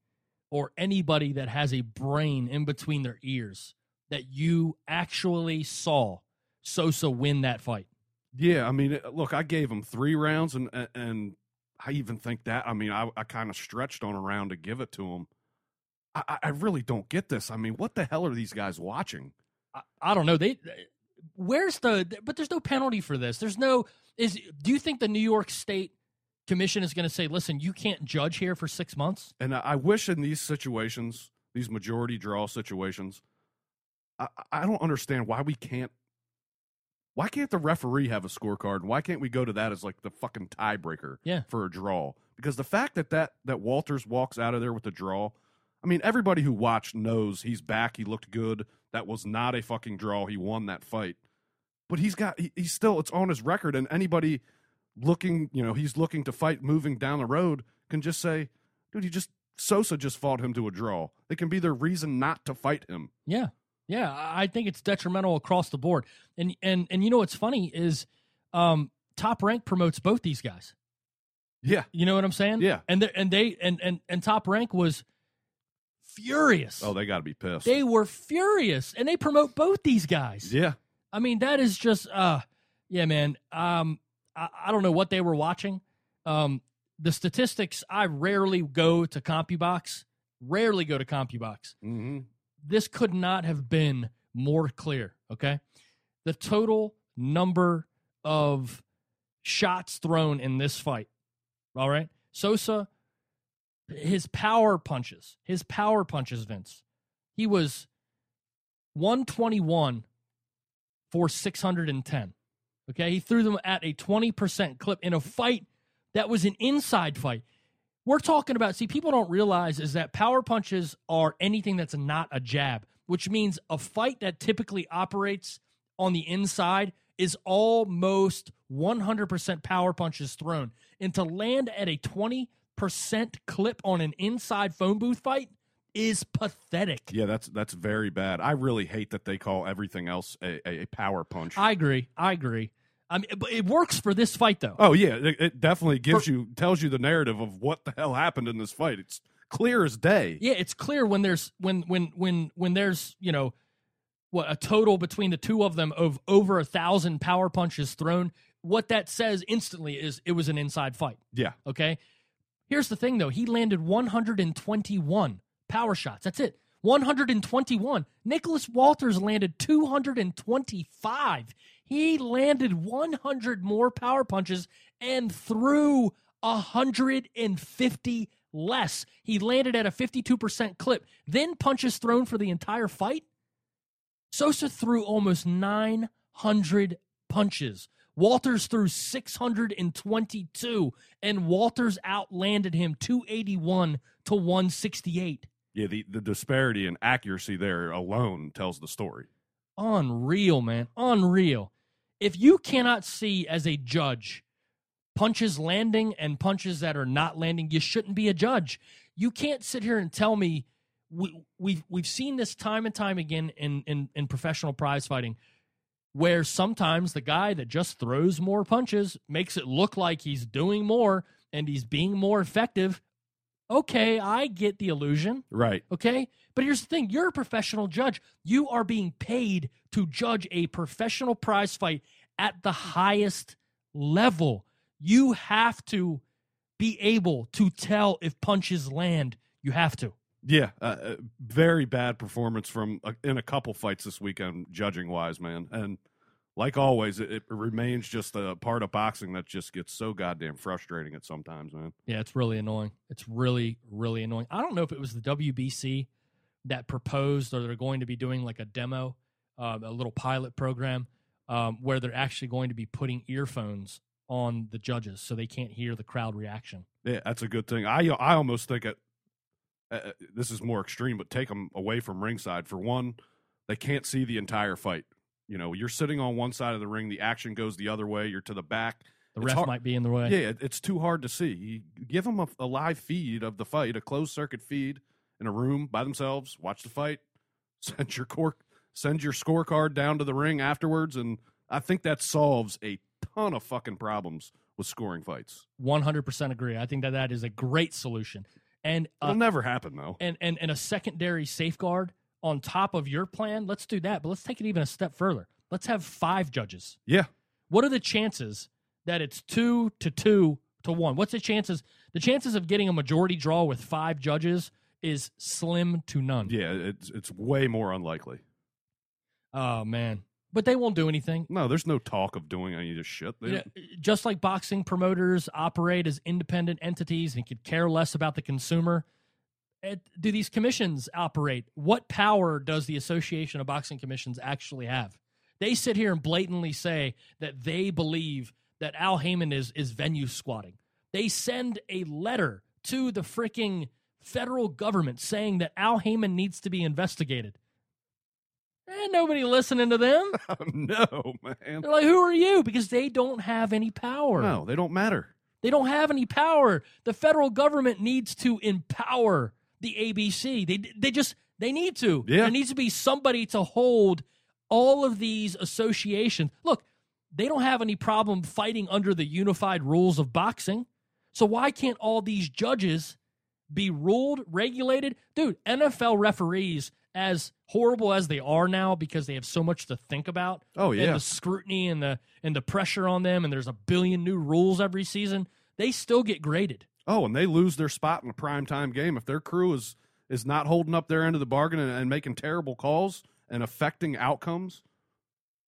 Speaker 4: or anybody that has a brain in between their ears that you actually saw Sosa win that fight.
Speaker 5: Yeah, I mean, look, I gave him three rounds, and and I even think that. I mean, I, I kind of stretched on a round to give it to him. I, I- really don't get this. I mean, what the hell are these guys watching?
Speaker 4: I, I don't know. They where's the but there's no penalty for this. There's no is do you think the New York State Commission is going to say, "Listen, you can't judge here for 6 months?"
Speaker 5: And I, I wish in these situations, these majority draw situations, I, I don't understand why we can't. Why can't the referee have a scorecard? Why can't we go to that as like the fucking tiebreaker
Speaker 4: Yeah.
Speaker 5: for a draw? Because the fact that, that that Walters walks out of there with a draw, I mean, everybody who watched knows he's back. He looked good. That was not a fucking draw. He won that fight. But he's got he, he's still it's on his record, and anybody looking, you know, he's looking to fight moving down the road can just say, dude, he just Sosa just fought him to a draw. It can be their reason not to fight him.
Speaker 4: Yeah. Yeah, I think it's detrimental across the board. And and and you know what's funny is um Top Rank promotes both these guys.
Speaker 5: Yeah.
Speaker 4: You know what I'm saying?
Speaker 5: Yeah.
Speaker 4: And they and they and and and Top Rank was furious.
Speaker 5: Oh, they got to be pissed.
Speaker 4: they were furious and they promote both these guys.
Speaker 5: yeah.
Speaker 4: I mean, that is just uh yeah, man. Um I, I don't know what they were watching. Um the statistics I rarely go to CompuBox. Rarely go to CompuBox.
Speaker 5: hmm
Speaker 4: This could not have been more clear, okay? The total number of shots thrown in this fight. All right? Sosa his power punches, his power punches, Vince. He was 121 for 610. Okay. He threw them at a 20% clip in a fight that was an inside fight. We're talking about, see, people don't realize is that power punches are anything that's not a jab, which means a fight that typically operates on the inside is almost 100% power punches thrown. And to land at a 20% clip on an inside phone booth fight is pathetic.
Speaker 5: Yeah, that's that's very bad. I really hate that they call everything else a, a, a power punch.
Speaker 4: I agree. I agree. I mean, but it works for this fight, though.
Speaker 5: oh yeah, it, it definitely gives you tells you the narrative of what the hell happened in this fight. It's clear as day.
Speaker 4: Yeah, it's clear when there's when when when when there's you know what a total between the two of them of over a thousand power punches thrown. What that says instantly is it was an inside fight.
Speaker 5: Yeah,
Speaker 4: Okay. Here's the thing, though. He landed 121 power shots. That's it. 121. Nicholas Walters landed 225. He landed 100 more power punches and threw 150 less. He landed at a 52% clip. Then punches thrown for the entire fight. Sosa threw almost 900 punches. Walters threw 622, and Walters outlanded him 281 to 168.
Speaker 5: yeah. The the disparity in accuracy there alone tells the story.
Speaker 4: Unreal, man. Unreal. If you cannot see as a judge punches landing and punches that are not landing, you shouldn't be a judge. You can't sit here and tell me we, we've we've seen this time and time again in, in in professional prize fighting, where sometimes the guy that just throws more punches makes it look like he's doing more and he's being more effective. Okay, I get the illusion.
Speaker 5: Right.
Speaker 4: Okay. But here's the thing you're a professional judge. You are being paid to judge a professional prize fight at the highest level. You have to be able to tell if punches land. You have to.
Speaker 5: Yeah, uh, uh, very bad performance from uh, in a couple fights this weekend, judging wise, man. And like always, it, it remains just a part of boxing that just gets so goddamn frustrating at sometimes, man.
Speaker 4: Yeah, it's really annoying. It's really, really annoying. I don't know if it was the WBC that proposed or they're going to be doing like a demo, um, a little pilot program um, where they're actually going to be putting earphones on the judges so they can't hear the crowd reaction.
Speaker 5: Yeah, that's a good thing. I I almost think it. Uh, this is more extreme, but take them away from ringside. For one, they can't see the entire fight. You know, you're sitting on one side of the ring, the action goes the other way. You're to the back.
Speaker 4: The
Speaker 5: It's
Speaker 4: ref
Speaker 5: hard-
Speaker 4: might be in the way.
Speaker 5: Yeah, it, it's too hard to see. You give them a, a live feed of the fight, a closed circuit feed in a room by themselves. Watch the fight. Send your cork, send your scorecard down to the ring afterwards, and I think that solves a ton of fucking problems with scoring fights.
Speaker 4: 100% agree. I think that that is a great solution. And
Speaker 5: It'll
Speaker 4: uh,
Speaker 5: never happen though.
Speaker 4: and, and and a secondary safeguard on top of your plan. Let's do that, but let's take it even a step further. Let's have five judges.
Speaker 5: Yeah,
Speaker 4: What are the chances that it's two to two to one? What's the chances? The chances of getting a majority draw with five judges is slim to none.
Speaker 5: yeah, it's it's way more unlikely.
Speaker 4: Oh man, but they won't do anything.
Speaker 5: No, there's no talk of doing any of this shit. They-
Speaker 4: You know, just like boxing promoters operate as independent entities and could care less about the consumer, do these commissions operate? What power does the Association of Boxing Commissions actually have? They sit here and blatantly say that they believe that Al Haymon is is venue squatting. They send a letter to the freaking federal government saying that Al Haymon needs to be investigated. Ain't nobody listening to them.
Speaker 5: Oh, no, man.
Speaker 4: They're like, who are you? Because they don't have any power.
Speaker 5: No, they don't matter.
Speaker 4: They don't have any power. The federal government needs to empower the ABC. They they just they need to.
Speaker 5: Yeah.
Speaker 4: There needs to be somebody to hold all of these associations. Look, they don't have any problem fighting under the unified rules of boxing. So why can't all these judges be ruled, regulated? Dude, NFL referees as horrible as they are now because they have so much to think about
Speaker 5: Oh
Speaker 4: and
Speaker 5: yeah,
Speaker 4: the scrutiny and the and the pressure on them and there's a billion new rules every season they still get graded
Speaker 5: Oh, and they lose their spot in a prime time game if their crew is is not holding up their end of the bargain and, and making terrible calls and affecting outcomes.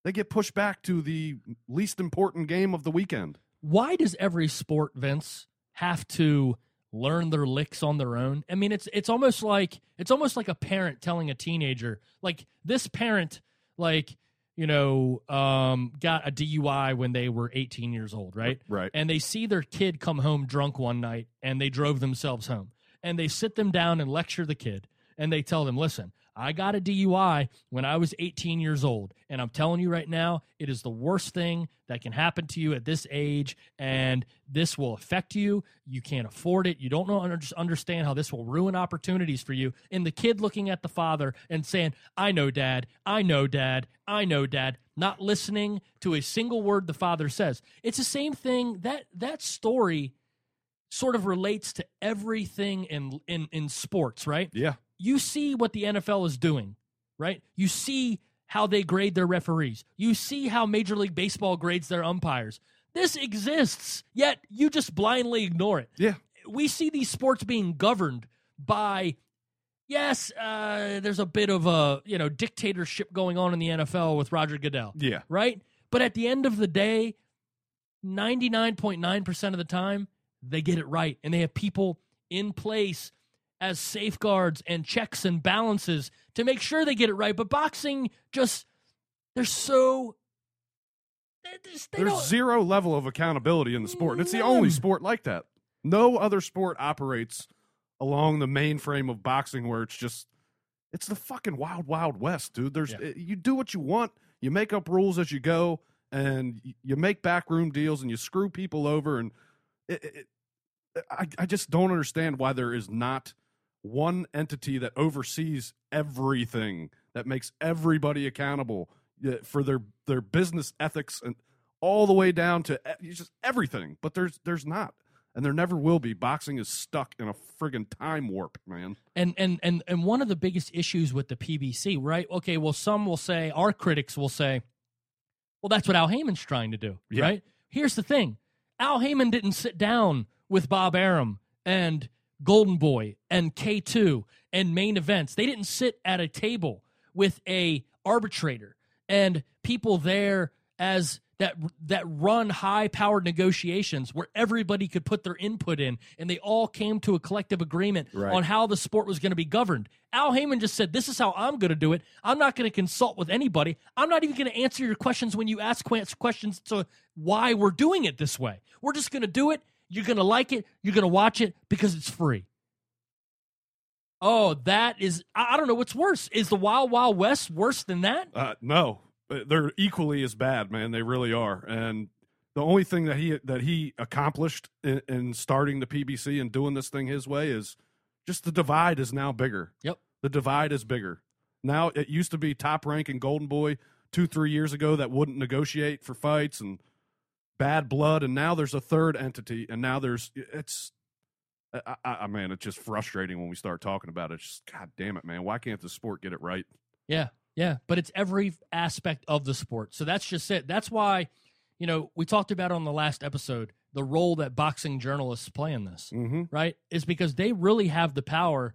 Speaker 5: They get pushed back to the least important game of the weekend.
Speaker 4: why does every sport vince have to learn their licks on their own. I mean, it's it's almost like it's almost like a parent telling a teenager, like this parent, like you know, um, got a DUI when they were 18 years old, right?
Speaker 5: Right.
Speaker 4: And they see their kid come home drunk one night, and they drove themselves home, and they sit them down and lecture the kid, and they tell them, listen. I got a DUI when I was 18 years old. And I'm telling you right now, it is the worst thing that can happen to you at this age. And this will affect you. You can't afford it. You don't know, understand how this will ruin opportunities for you. And the kid looking at the father and saying, I know, dad. I know, dad. I know, dad. Not listening to a single word the father says. It's the same thing. That, that story sort of relates to everything in, in, in sports, right?
Speaker 5: Yeah.
Speaker 4: You see what the NFL is doing, right? You see how they grade their referees. You see how Major League Baseball grades their umpires. This exists, yet you just blindly ignore it.
Speaker 5: Yeah.
Speaker 4: We see these sports being governed by yes, uh, there's a bit of a, you know, dictatorship going on in the NFL with Roger Goodell
Speaker 5: Yeah.
Speaker 4: right? But at the end of the day, 99.9% of the time, they get it right. And they have people in place as safeguards and checks and balances to make sure they get it right. But boxing just, they're so. They, just, they
Speaker 5: There's zero level of accountability in the sport. and It's the only sport like that. No other sport operates along the mainframe of boxing where it's just it's the fucking wild wild west, dude. There's
Speaker 4: Yeah.
Speaker 5: Eh, you do what you want, you make up rules as you go and you make backroom deals and you screw people over and it, it, it- I I just don't understand why there is not one entity that oversees everything that makes everybody accountable uh, for their their business ethics and all the way down to just everything. But there's there's not, and there never will be. Boxing is stuck in a friggin' time warp, man.
Speaker 4: and and and and one of the biggest issues with the PBC, right? Okay, well, some will say, our critics will say, well, that's what Al Haymon's trying to do,
Speaker 5: Yeah.
Speaker 4: right? Here's the thing: Al Haymon didn't sit down with Bob Arum and Golden Boy and K2 and main events. They didn't sit at a table with a arbitrator and people there as that that run high powered negotiations where everybody could put their input in and they all came to a collective agreement
Speaker 5: Right.
Speaker 4: on how the sport was going to be governed. Al Haymon just said, "This is how I'm going to do it. I'm not going to consult with anybody. I'm not even going to answer your questions when you ask questions to why we're doing it this way. We're just going to do it. You're going to like it. You're going to watch it because it's free." Oh, that is I I don't know what's worse. Is the Wild Wild West worse than that?
Speaker 5: Uh, no, they're equally as bad, man. They really are. And the only thing that he that he accomplished in, in starting the PBC and doing this thing his way is just the divide is now bigger.
Speaker 4: Yep.
Speaker 5: The divide is bigger. Now it used to be top rank and Golden Boy two three years ago that wouldn't negotiate for fights and bad blood, and now there's a third entity, and now there's it's. I, I, man, it's just frustrating when we start talking about it. It's just, God damn it, man! Why can't the sport get it right?
Speaker 4: Yeah, yeah, but it's every aspect of the sport. So that's just it. That's why, you know, we talked about on the last episode the role that boxing journalists play in this,
Speaker 5: Mm-hmm.
Speaker 4: right? Is because they really have the power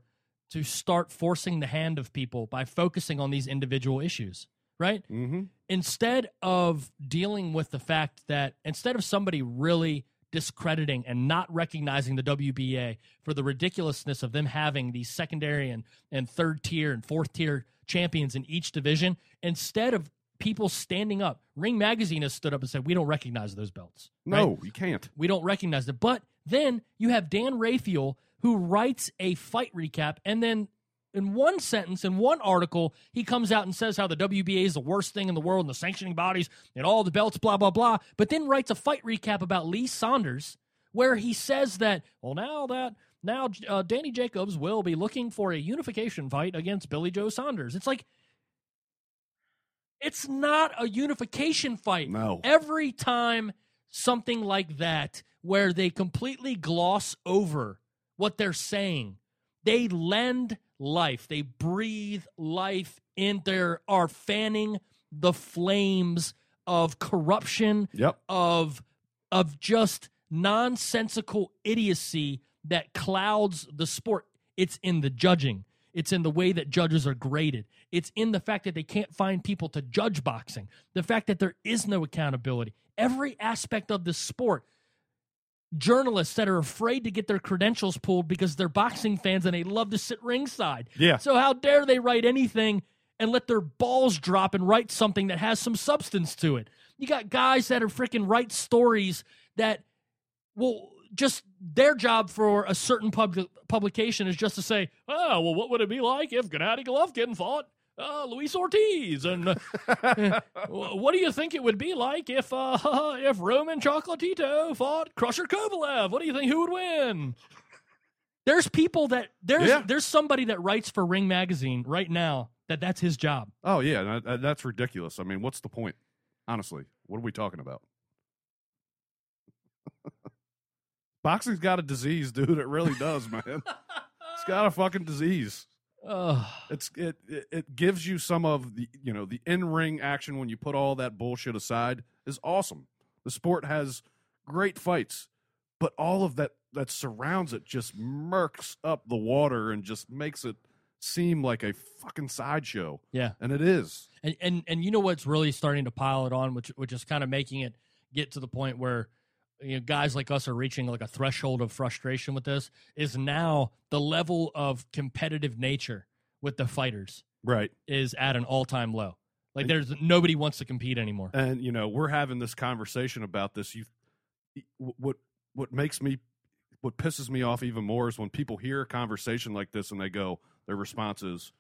Speaker 4: to start forcing the hand of people by focusing on these individual issues, right?
Speaker 5: Mm-hmm.
Speaker 4: instead of dealing with the fact that instead of somebody really discrediting and not recognizing the WBA for the ridiculousness of them having these secondary and, and third tier and fourth tier champions in each division, instead of people standing up, Ring Magazine has stood up and said, We don't recognize those belts. right?
Speaker 5: No, you can't.
Speaker 4: We don't recognize them. But then you have Dan Rafael who writes a fight recap and then in one sentence, in one article, he comes out and says how the WBA is the worst thing in the world and the sanctioning bodies and all the belts, blah, blah, blah. But then writes a fight recap about Lee Saunders where he says that, well, now that now uh, Danny Jacobs will be looking for a unification fight against Billy Joe Saunders. It's like, it's not a unification fight.
Speaker 5: No.
Speaker 4: Every time something like that, where they completely gloss over what they're saying, they lend life, they breathe life in there, are fanning the flames of corruption,
Speaker 5: Yep.
Speaker 4: of of just nonsensical idiocy that clouds the sport. It's in the judging. It's in the way that judges are graded. It's in the fact that they can't find people to judge boxing. The fact that there is no accountability. Every aspect of the sport. Journalists that are afraid to get their credentials pulled because they're boxing fans and they love to sit ringside.
Speaker 5: Yeah.
Speaker 4: So how dare they write anything and let their balls drop and write something that has some substance to it? You got guys that are freaking write stories that will just their job for a certain pub- publication is just to say, oh, well, what would it be like if Gennady Golovkin fought uh, Luis Ortiz? And uh, what do you think it would be like if uh, if Roman Chocolatito fought Crusher Kovalev? What do you think? Who would win? There's people that there's
Speaker 5: Yeah.
Speaker 4: there's somebody that writes for Ring Magazine right now that that's his job.
Speaker 5: Oh yeah, that- that- that's ridiculous. I mean, what's the point? Honestly, what are we talking about? Boxing's got a disease, dude. It really does, man. it's got a fucking disease.
Speaker 4: Ugh.
Speaker 5: It's it, it gives you some of the you know the in ring action when you put all that bullshit aside is awesome. The sport has great fights, but all of that that surrounds it just murks up the water and just makes it seem like a fucking sideshow,
Speaker 4: yeah.
Speaker 5: and it is.
Speaker 4: And and and you know what's really starting to pile it on, which which is kind of making it get to the point where you know guys like us are reaching like a threshold of frustration with this is now the level of competitive nature with the fighters
Speaker 5: Right.
Speaker 4: is at an all time low. Like there's nobody wants to compete anymore.
Speaker 5: and you know we're having this conversation about this you what what makes me what pisses me off even more is when people hear a conversation like this and they go their response is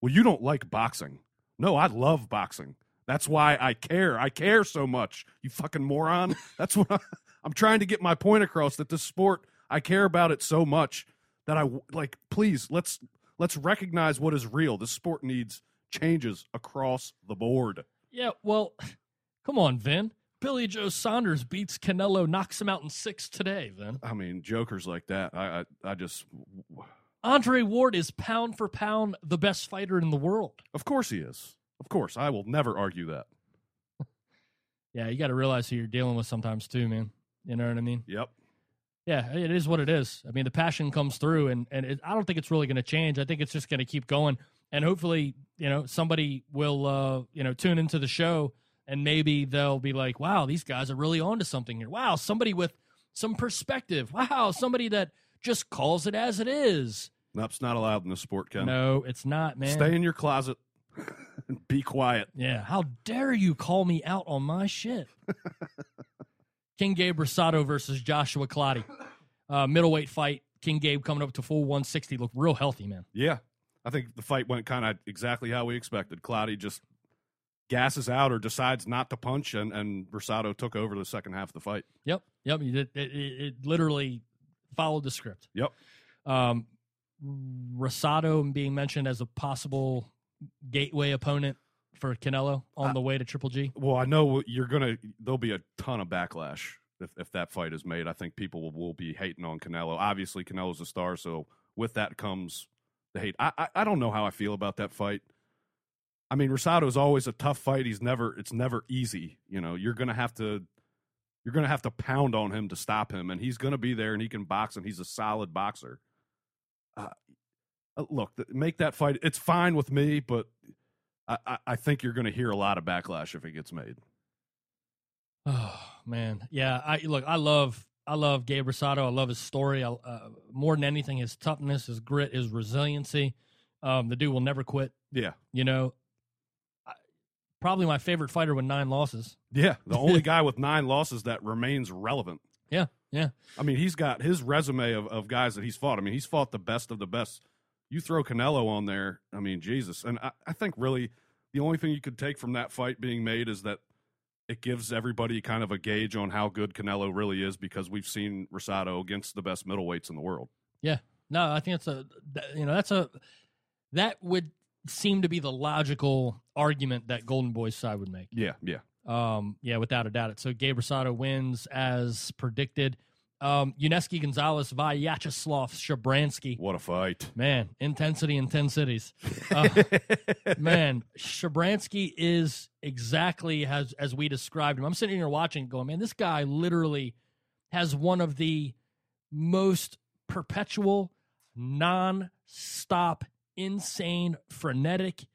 Speaker 5: well you don't like boxing no i love boxing that's why i care i care so much you fucking moron that's what I, i'm trying to get my point across that this sport i care about it so much that i like please let's let's recognize what is real this sport needs changes across the board
Speaker 4: Yeah, well, come on, Vin. Billy Joe Saunders beats Canelo, knocks him out in six today, Vin.
Speaker 5: I mean, jokers like that. I, I, I just,
Speaker 4: Andre Ward is pound for pound the best fighter in the world.
Speaker 5: of course he is. Of course, I will never argue that.
Speaker 4: Yeah, you got to realize who you're dealing with sometimes too, man. You know what I mean?
Speaker 5: Yep.
Speaker 4: Yeah, it is what it is. I mean, the passion comes through, and and it, I don't think it's really going to change. I think it's just going to keep going, and hopefully, you know, somebody will, uh, you know, tune into the show, and maybe they'll be like, "Wow, these guys are really onto something here. Wow, somebody with some perspective. Wow, somebody that just calls it as it is."
Speaker 5: Nope's not allowed in this sport, Ken.
Speaker 4: No, it's not, man.
Speaker 5: Stay in your closet and be quiet.
Speaker 4: Yeah, how dare you call me out on my shit? King Gabe Rosado versus Joshua Clottey. Uh, middleweight fight. King Gabe coming up to full 160. Looked real healthy, man.
Speaker 5: Yeah. I think the fight went kind of exactly how we expected. Clottey just gasses out or decides not to punch, and, and Rosado took over the second half of the fight.
Speaker 4: Yep, yep. It, it, it literally followed the script.
Speaker 5: Yep.
Speaker 4: Um, Rosado being mentioned as a possible gateway opponent for Canelo on
Speaker 5: Uh,
Speaker 4: the way to Triple G.
Speaker 5: Well, I know you're gonna. There'll be a ton of backlash if, if that fight is made. I think people will, will be hating on Canelo. Obviously, Canelo's a star, so with that comes the hate. I, I I don't know how I feel about that fight. I mean, Rosado's always a tough fight. He's never. It's never easy. You know, you're gonna have to. You're gonna have to pound on him to stop him, and he's gonna be there, and he can box, and he's a solid boxer. Uh, uh, look, make that fight. It's fine with me, but I, I, think you're going to hear a lot of backlash if it gets made.
Speaker 4: Oh man, yeah. I look. I love. I love Gabe Rosado. I love his story. I, uh, more than anything, his toughness, his grit, his resiliency. Um, the dude will never quit.
Speaker 5: Yeah,
Speaker 4: You know, I, probably my favorite fighter with nine losses.
Speaker 5: yeah. The only guy with nine losses that remains relevant.
Speaker 4: Yeah, yeah.
Speaker 5: I mean, he's got his resume of, of guys that he's fought. I mean, he's fought the best of the best. You throw Canelo on there, I mean, Jesus. And I, I think really the only thing you could take from that fight being made is that it gives everybody kind of a gauge on how good Canelo really is because we've seen Rosado against the best middleweights in the world. Yeah.
Speaker 4: No, I think it's a. You know, that's a. That would seem to be the logical argument that Golden Boy's side would make.
Speaker 5: Yeah, yeah.
Speaker 4: Um, yeah, without a doubt. So Gabe Rosado wins as predicted. Um, Yunieski Gonzalez Vyacheslav Shabransky.
Speaker 5: What a fight.
Speaker 4: Man, intensity in 10 cities. Uh, man, Shabransky is exactly as as we described him. I'm sitting here watching, going, man, this guy literally has one of the most perpetual, non-stop, insane, frenetic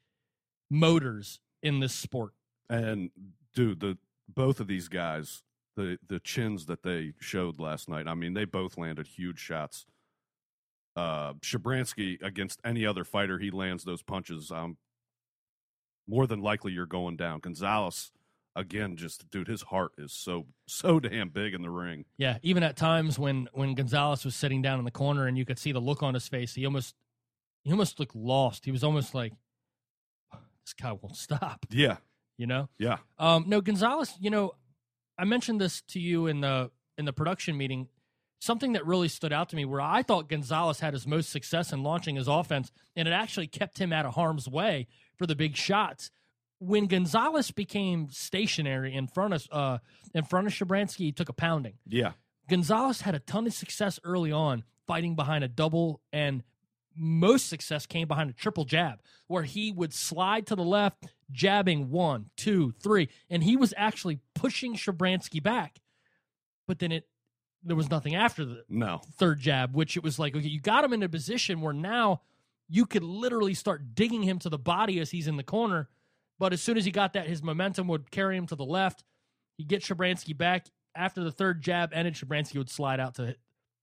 Speaker 4: motors in this sport.
Speaker 5: And dude, the both of these guys the the chins that they showed last night. I mean, they both landed huge shots. Uh, Shabransky against any other fighter, he lands those punches. Um, more than likely you're going down. Gonzalez, again, just dude, his heart is so so damn big in the ring.
Speaker 4: Yeah, even at times when when Gonzalez was sitting down in the corner and you could see the look on his face, he almost he almost looked lost. He was almost like this guy won't stop.
Speaker 5: Yeah,
Speaker 4: You know.
Speaker 5: yeah,
Speaker 4: Um, no, Gonzalez. You know, I mentioned this to you in the in the production meeting. Something that really stood out to me, where I thought Gonzalez had his most success in launching his offense, and it actually kept him out of harm's way for the big shots. When Gonzalez became stationary in front of uh, in front of Shabransky, he took a pounding.
Speaker 5: yeah,
Speaker 4: Gonzalez had a ton of success early on fighting behind a double, and most success came behind a triple jab, where he would slide to the left, jabbing one, two, three, and he was actually pushing Shabransky back. But then it there was nothing after the
Speaker 5: no,
Speaker 4: third jab, which it was like, okay, you got him in a position where now you could literally start digging him to the body as he's in the corner. But as soon as he got that, his momentum would carry him to the left. He'd get Shabransky back. After the third jab ended, Shabransky would slide out to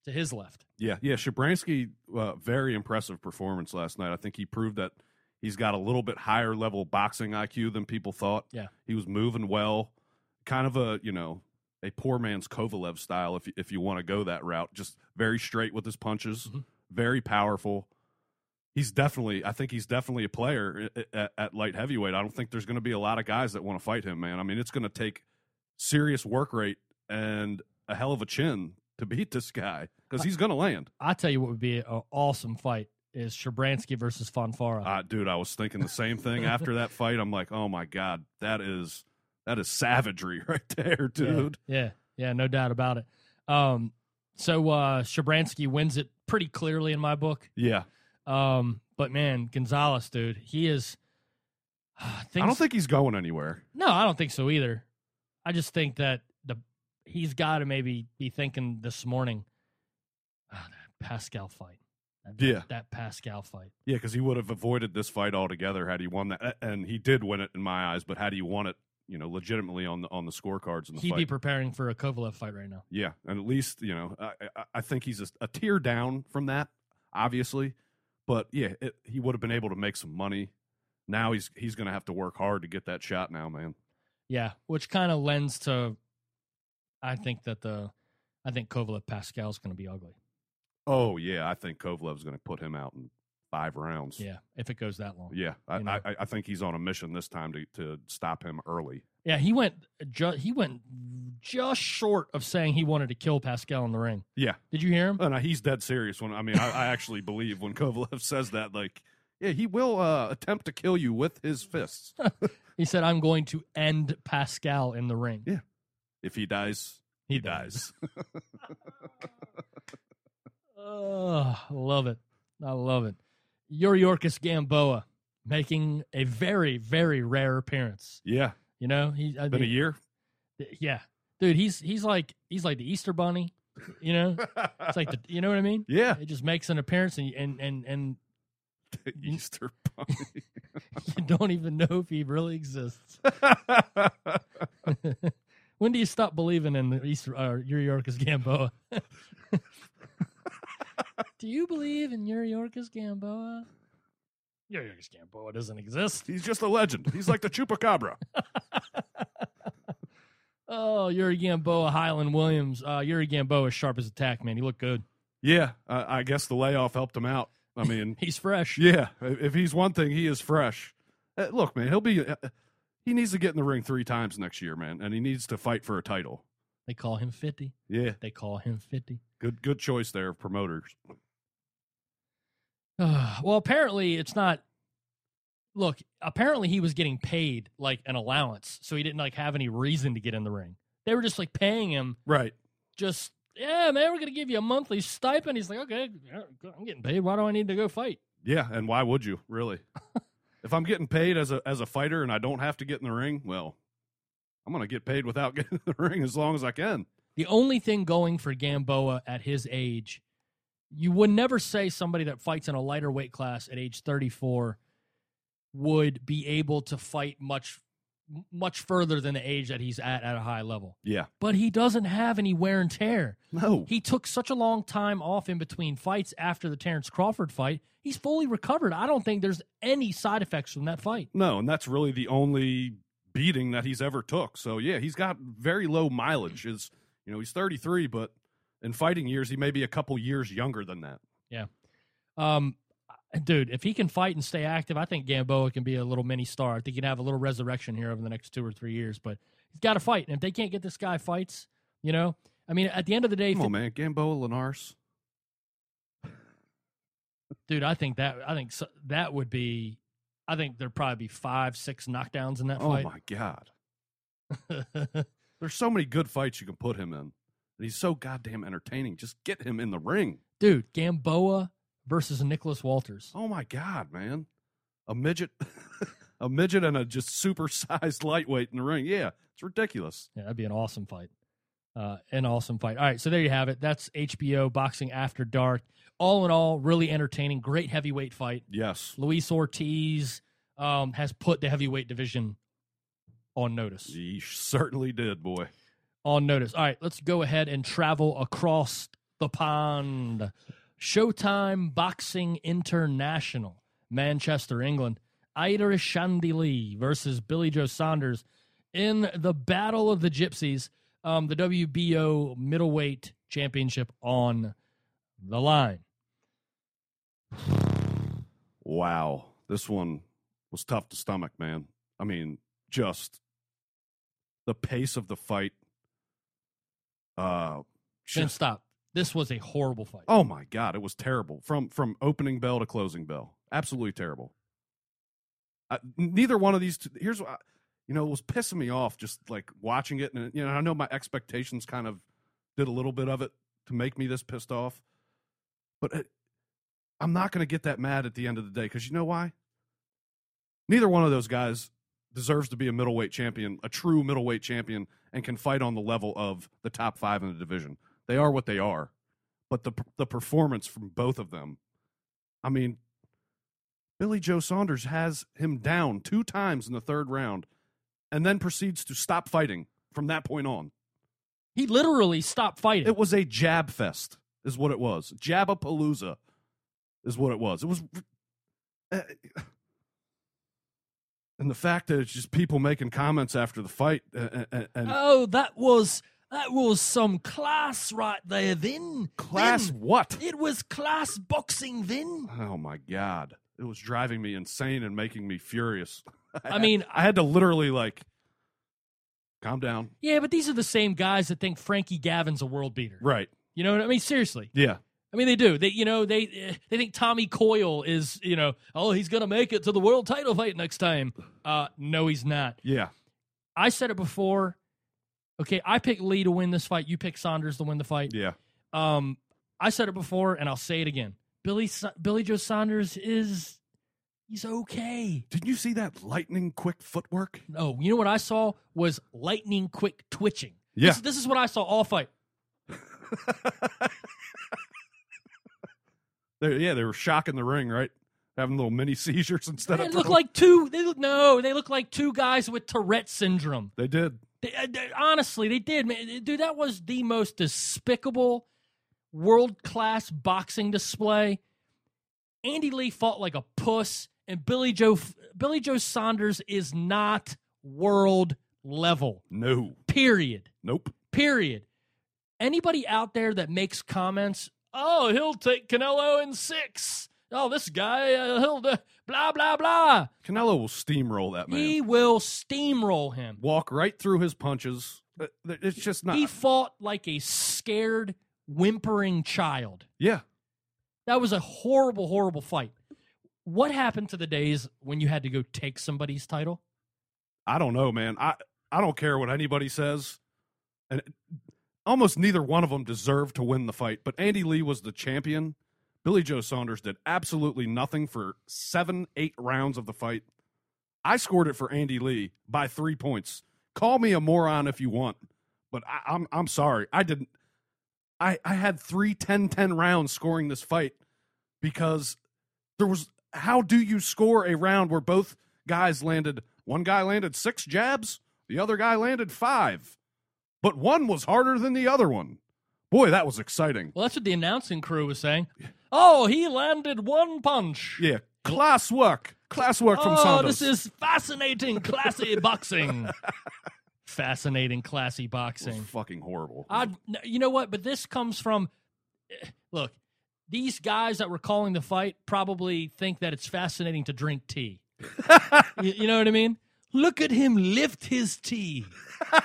Speaker 4: to his left.
Speaker 5: yeah, yeah. Shabransky, uh, very impressive performance last night. I think he proved that he's got a little bit higher level boxing IQ than people thought.
Speaker 4: Yeah.
Speaker 5: he was moving well, kind of a you know a poor man's Kovalev style, if you, if you want to go that route. Just very straight with his punches,
Speaker 4: Mhm.
Speaker 5: very powerful. He's definitely, I think he's definitely a player at, at, at light heavyweight. I don't think there's going to be a lot of guys that want to fight him, man. I mean, it's going to take serious work rate and a hell of a chin to beat this guy because he's going to land.
Speaker 4: I tell you what would be an awesome fight is Shabransky versus Fonfara.
Speaker 5: Uh, dude, I was thinking the same thing after that fight. I'm like, oh my god, that is that is savagery right there, dude.
Speaker 4: Yeah, yeah, yeah, no doubt about it. Um, so uh, Shabransky wins it pretty clearly in my book.
Speaker 5: Yeah,
Speaker 4: Um, but man, Gonzalez, dude, he is.
Speaker 5: I
Speaker 4: things-
Speaker 5: don't think he's going anywhere.
Speaker 4: No, I don't think so either. I just think that the he's got to maybe be thinking this morning. Ah, that Pascal fight. That,
Speaker 5: Yeah.
Speaker 4: that Pascal fight.
Speaker 5: Yeah, because he would have avoided this fight altogether had he won that, and he did win it in my eyes. But had he won it, you know, legitimately on the on the scorecards in the
Speaker 4: He'd
Speaker 5: fight,
Speaker 4: be preparing for a Kovalev fight right now.
Speaker 5: yeah, and at least you know, I, I, I think he's a, a tier down from that, obviously. But yeah, it, he would have been able to make some money. Now he's he's going to have to work hard to get that shot. Now, man.
Speaker 4: Yeah, which kind of lends to. I think that the, I think Kovalev Pascal is going to be ugly.
Speaker 5: Oh yeah, I think Kovalev's going to put him out in five rounds.
Speaker 4: Yeah, if it goes that long.
Speaker 5: yeah. I,
Speaker 4: You know.
Speaker 5: I, I think he's on a mission this time to to stop him early.
Speaker 4: Yeah, he went. Ju- he went just short of saying he wanted to kill Pascal in the ring.
Speaker 5: Yeah,
Speaker 4: Did you hear him?
Speaker 5: and he's dead serious. When I mean, I, I actually believe when Kovalev says that, like, yeah, he will uh, attempt to kill you with his fists.
Speaker 4: He said, "I'm going to end Pascal in the ring."
Speaker 5: Yeah. if he dies, he dies.
Speaker 4: Oh, I love it. I love it. Yuriorkis Gamboa making a very, very rare appearance.
Speaker 5: yeah,
Speaker 4: You know, he's
Speaker 5: been a year.
Speaker 4: Yeah, dude, he's he's like he's like the Easter Bunny. You know, it's like the you know what I mean.
Speaker 5: yeah,
Speaker 4: It just makes an appearance and and and and
Speaker 5: Easter bunny.
Speaker 4: you don't even know if he really exists. when do you stop believing in the Easter uh, Yuriorkis Gamboa? Do you believe in Yuriorkis Gamboa? Yuriorkis Gamboa doesn't exist.
Speaker 5: he's just a legend. He's like the chupacabra.
Speaker 4: Oh, Yuri Gamboa, Hylon Williams. Uh, Yuri Gamboa is sharp as a tack, man. He looked good.
Speaker 5: Yeah, uh, I guess the layoff helped him out. I mean,
Speaker 4: He's fresh.
Speaker 5: Yeah, if he's one thing, he is fresh. Uh, look, man, he'll be. Uh, he needs to get in the ring three times next year, man, and he needs to fight for a title.
Speaker 4: They call him 50.
Speaker 5: Yeah,
Speaker 4: They call him 50.
Speaker 5: good good choice there of promoters.
Speaker 4: well, apparently it's not. Look, apparently he was getting paid like an allowance, so he didn't like have any reason to get in the ring. They were just like paying him,
Speaker 5: Right.
Speaker 4: just yeah, man, we're gonna give you a monthly stipend. He's like, okay, I'm getting paid. Why do I need to go fight?
Speaker 5: Yeah, and why would you really? if I'm getting paid as a as a fighter and I don't have to get in the ring, well, I'm gonna get paid without getting the ring as long as I can.
Speaker 4: The only thing going for Gamboa at his age, you would never say somebody that fights in a lighter weight class at age 34 would be able to fight much much further than the age that he's at at a high level.
Speaker 5: Yeah.
Speaker 4: But he doesn't have any wear and tear.
Speaker 5: No.
Speaker 4: He took such a long time off in between fights after the Terrence Crawford fight. He's fully recovered. I don't think there's any side effects from that fight.
Speaker 5: No, and that's really the only beating that he's ever took. So yeah, he's got very low mileage. Is you know he's 33, but in fighting years he may be a couple years younger than that.
Speaker 4: Yeah, um, dude, if he can fight and stay active, I think Gamboa can be a little mini star. I think he can have a little resurrection here over the next two or three years. But he's got to fight, and if they can't get this guy fights, you know, I mean, at the end of the day,
Speaker 5: Come on, man, Gamboa Linares.
Speaker 4: dude, I think that I think so, that would be. I think there'd probably be five, six knockdowns in that
Speaker 5: Oh
Speaker 4: fight.
Speaker 5: Oh my god, there's so many good fights you can put him in. And he's so goddamn entertaining. Just get him in the ring.
Speaker 4: dude, Gamboa versus Nicholas Walters.
Speaker 5: Oh my god, man, a midget, a midget, and a just super-sized lightweight in the ring. Yeah, it's ridiculous.
Speaker 4: Yeah, that'd be an awesome fight. Uh, an awesome fight. All right, so there you have it. That's HBO Boxing After Dark. All in all, really entertaining. Great heavyweight fight.
Speaker 5: Yes,
Speaker 4: Luis Ortiz um, has put the heavyweight division on notice.
Speaker 5: he certainly did, boy.
Speaker 4: On notice. All right, let's go ahead and travel across the pond. Showtime Boxing International, Manchester, England. Ida Shandili versus Billy Joe Saunders in the Battle of the Gypsies. Um, the WBO middleweight championship on the line.
Speaker 5: Wow, this one was tough to stomach, man. I mean, just the pace of the fight. Uh, just,
Speaker 4: stop. This was a horrible fight.
Speaker 5: oh my god, it was terrible from from opening bell to closing bell. Absolutely terrible. I, neither one of these. Two, here's what you know it was pissing me off just like watching it, and you know I know my expectations kind of did a little bit of it to make me this pissed off, but it, I'm not going to get that mad at the end of the day because you know why? Neither one of those guys deserves to be a middleweight champion, a true middleweight champion, and can fight on the level of the top five in the division. They are what they are, but the the performance from both of them, I mean, Billy Joe Saunders has him down two times in the third round, and then proceeds to stop fighting from that point on.
Speaker 4: He literally stopped fighting.
Speaker 5: It was a jab fest, is what it was. Jabapalooza is what it was. It was, uh, and the fact that it's just people making comments after the fight, uh, uh, and
Speaker 4: Oh, that was that was some class right there, then.
Speaker 5: class
Speaker 4: Vin.
Speaker 5: what?
Speaker 4: It was class boxing, then.
Speaker 5: Oh my god, it was driving me insane and making me furious.
Speaker 4: I mean,
Speaker 5: I had to literally like calm down.
Speaker 4: Yeah, but these are the same guys that think Frankie Gavin's a world beater.
Speaker 5: Right?
Speaker 4: You know what I mean? Seriously.
Speaker 5: Yeah.
Speaker 4: I mean, they do. They, you know, they they think Tommy Coyle is, you know, oh, he's gonna make it to the world title fight next time. Uh, no, he's not.
Speaker 5: Yeah.
Speaker 4: I said it before. Okay, I picked Lee to win this fight. You pick Saunders to win the fight.
Speaker 5: Yeah.
Speaker 4: Um, I said it before, and I'll say it again. Billy Billy Joe Saunders is he's okay.
Speaker 5: Didn't you see that lightning quick footwork?
Speaker 4: No, you know what I saw was lightning quick twitching.
Speaker 5: Yeah.
Speaker 4: This, this is what I saw all fight.
Speaker 5: They, yeah, they were shocking the ring, right? Having little mini seizures instead
Speaker 4: They
Speaker 5: of.
Speaker 4: look like two. They look no. They look like two guys with Tourette syndrome.
Speaker 5: They did.
Speaker 4: They, uh, they- honestly, they did, man. Dude, that was the most despicable, world class boxing display. Andy Lee fought like a puss, and Billy Joe Billy Joe Saunders is not world level.
Speaker 5: No.
Speaker 4: Period.
Speaker 5: Nope.
Speaker 4: Period. Anybody out there that makes comments, oh, he'll take Canelo in six. Oh, this guy, uh, he'll do blah blah blah.
Speaker 5: Canelo will steamroll that man.
Speaker 4: He will steamroll him.
Speaker 5: Walk right through his punches. Uh, It's just not.
Speaker 4: He fought like a scared, whimpering child.
Speaker 5: yeah.
Speaker 4: That was a horrible, horrible fight. What happened to the days when you had to go take somebody's title?
Speaker 5: I don't know, man. I I don't care what anybody says, and almost neither one of them deserved to win the fight. But Andy Lee was the champion. Billy Joe Saunders did absolutely nothing for seven, eight rounds of the fight. I scored it for Andy Lee by three points. Call me a moron if you want, but I, I'm I'm sorry. I didn't. I I had three 10-10 rounds scoring this fight because there was. How do you score a round where both guys landed One guy landed six jabs, the other guy landed five, but one was harder than the other one. Boy, that was exciting.
Speaker 4: Well, that's what the announcing crew was saying. Oh, he landed one punch.
Speaker 5: Yeah, class work, class work from
Speaker 4: oh,
Speaker 5: Saunders.
Speaker 4: this is fascinating, classy boxing. Fascinating, classy boxing.
Speaker 5: fucking horrible.
Speaker 4: I, you know what? But this comes from. eh, Look, these guys that were calling the fight probably think that it's fascinating to drink tea. you, you know what I mean? Look at him lift his tea.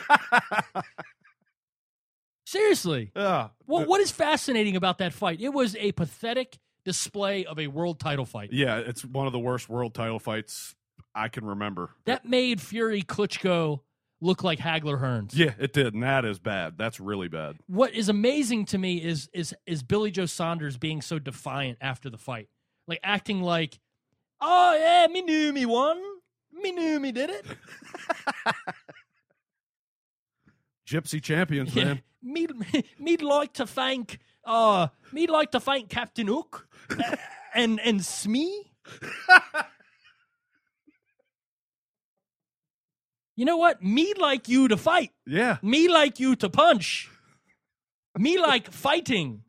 Speaker 4: Seriously.
Speaker 5: yeah,
Speaker 4: Well, what is fascinating about that fight? It was a pathetic display of a world title fight.
Speaker 5: yeah, it's one of the worst world title fights I can remember.
Speaker 4: That made Fury Klitschko look like Hagler Hearns.
Speaker 5: Yeah, it did, and that is bad. That's really bad.
Speaker 4: What is amazing to me is is is Billy Joe Saunders being so defiant after the fight, like acting like, "Oh yeah, me knew me won, me knew me did it."
Speaker 5: Gypsy champions,
Speaker 4: Yeah,
Speaker 5: man.
Speaker 4: me me'd like to thank uh me'd like to thank Captain Hook and and Smee. You know what? Me like you to fight.
Speaker 5: Yeah,
Speaker 4: Me like you to punch. Me like fighting.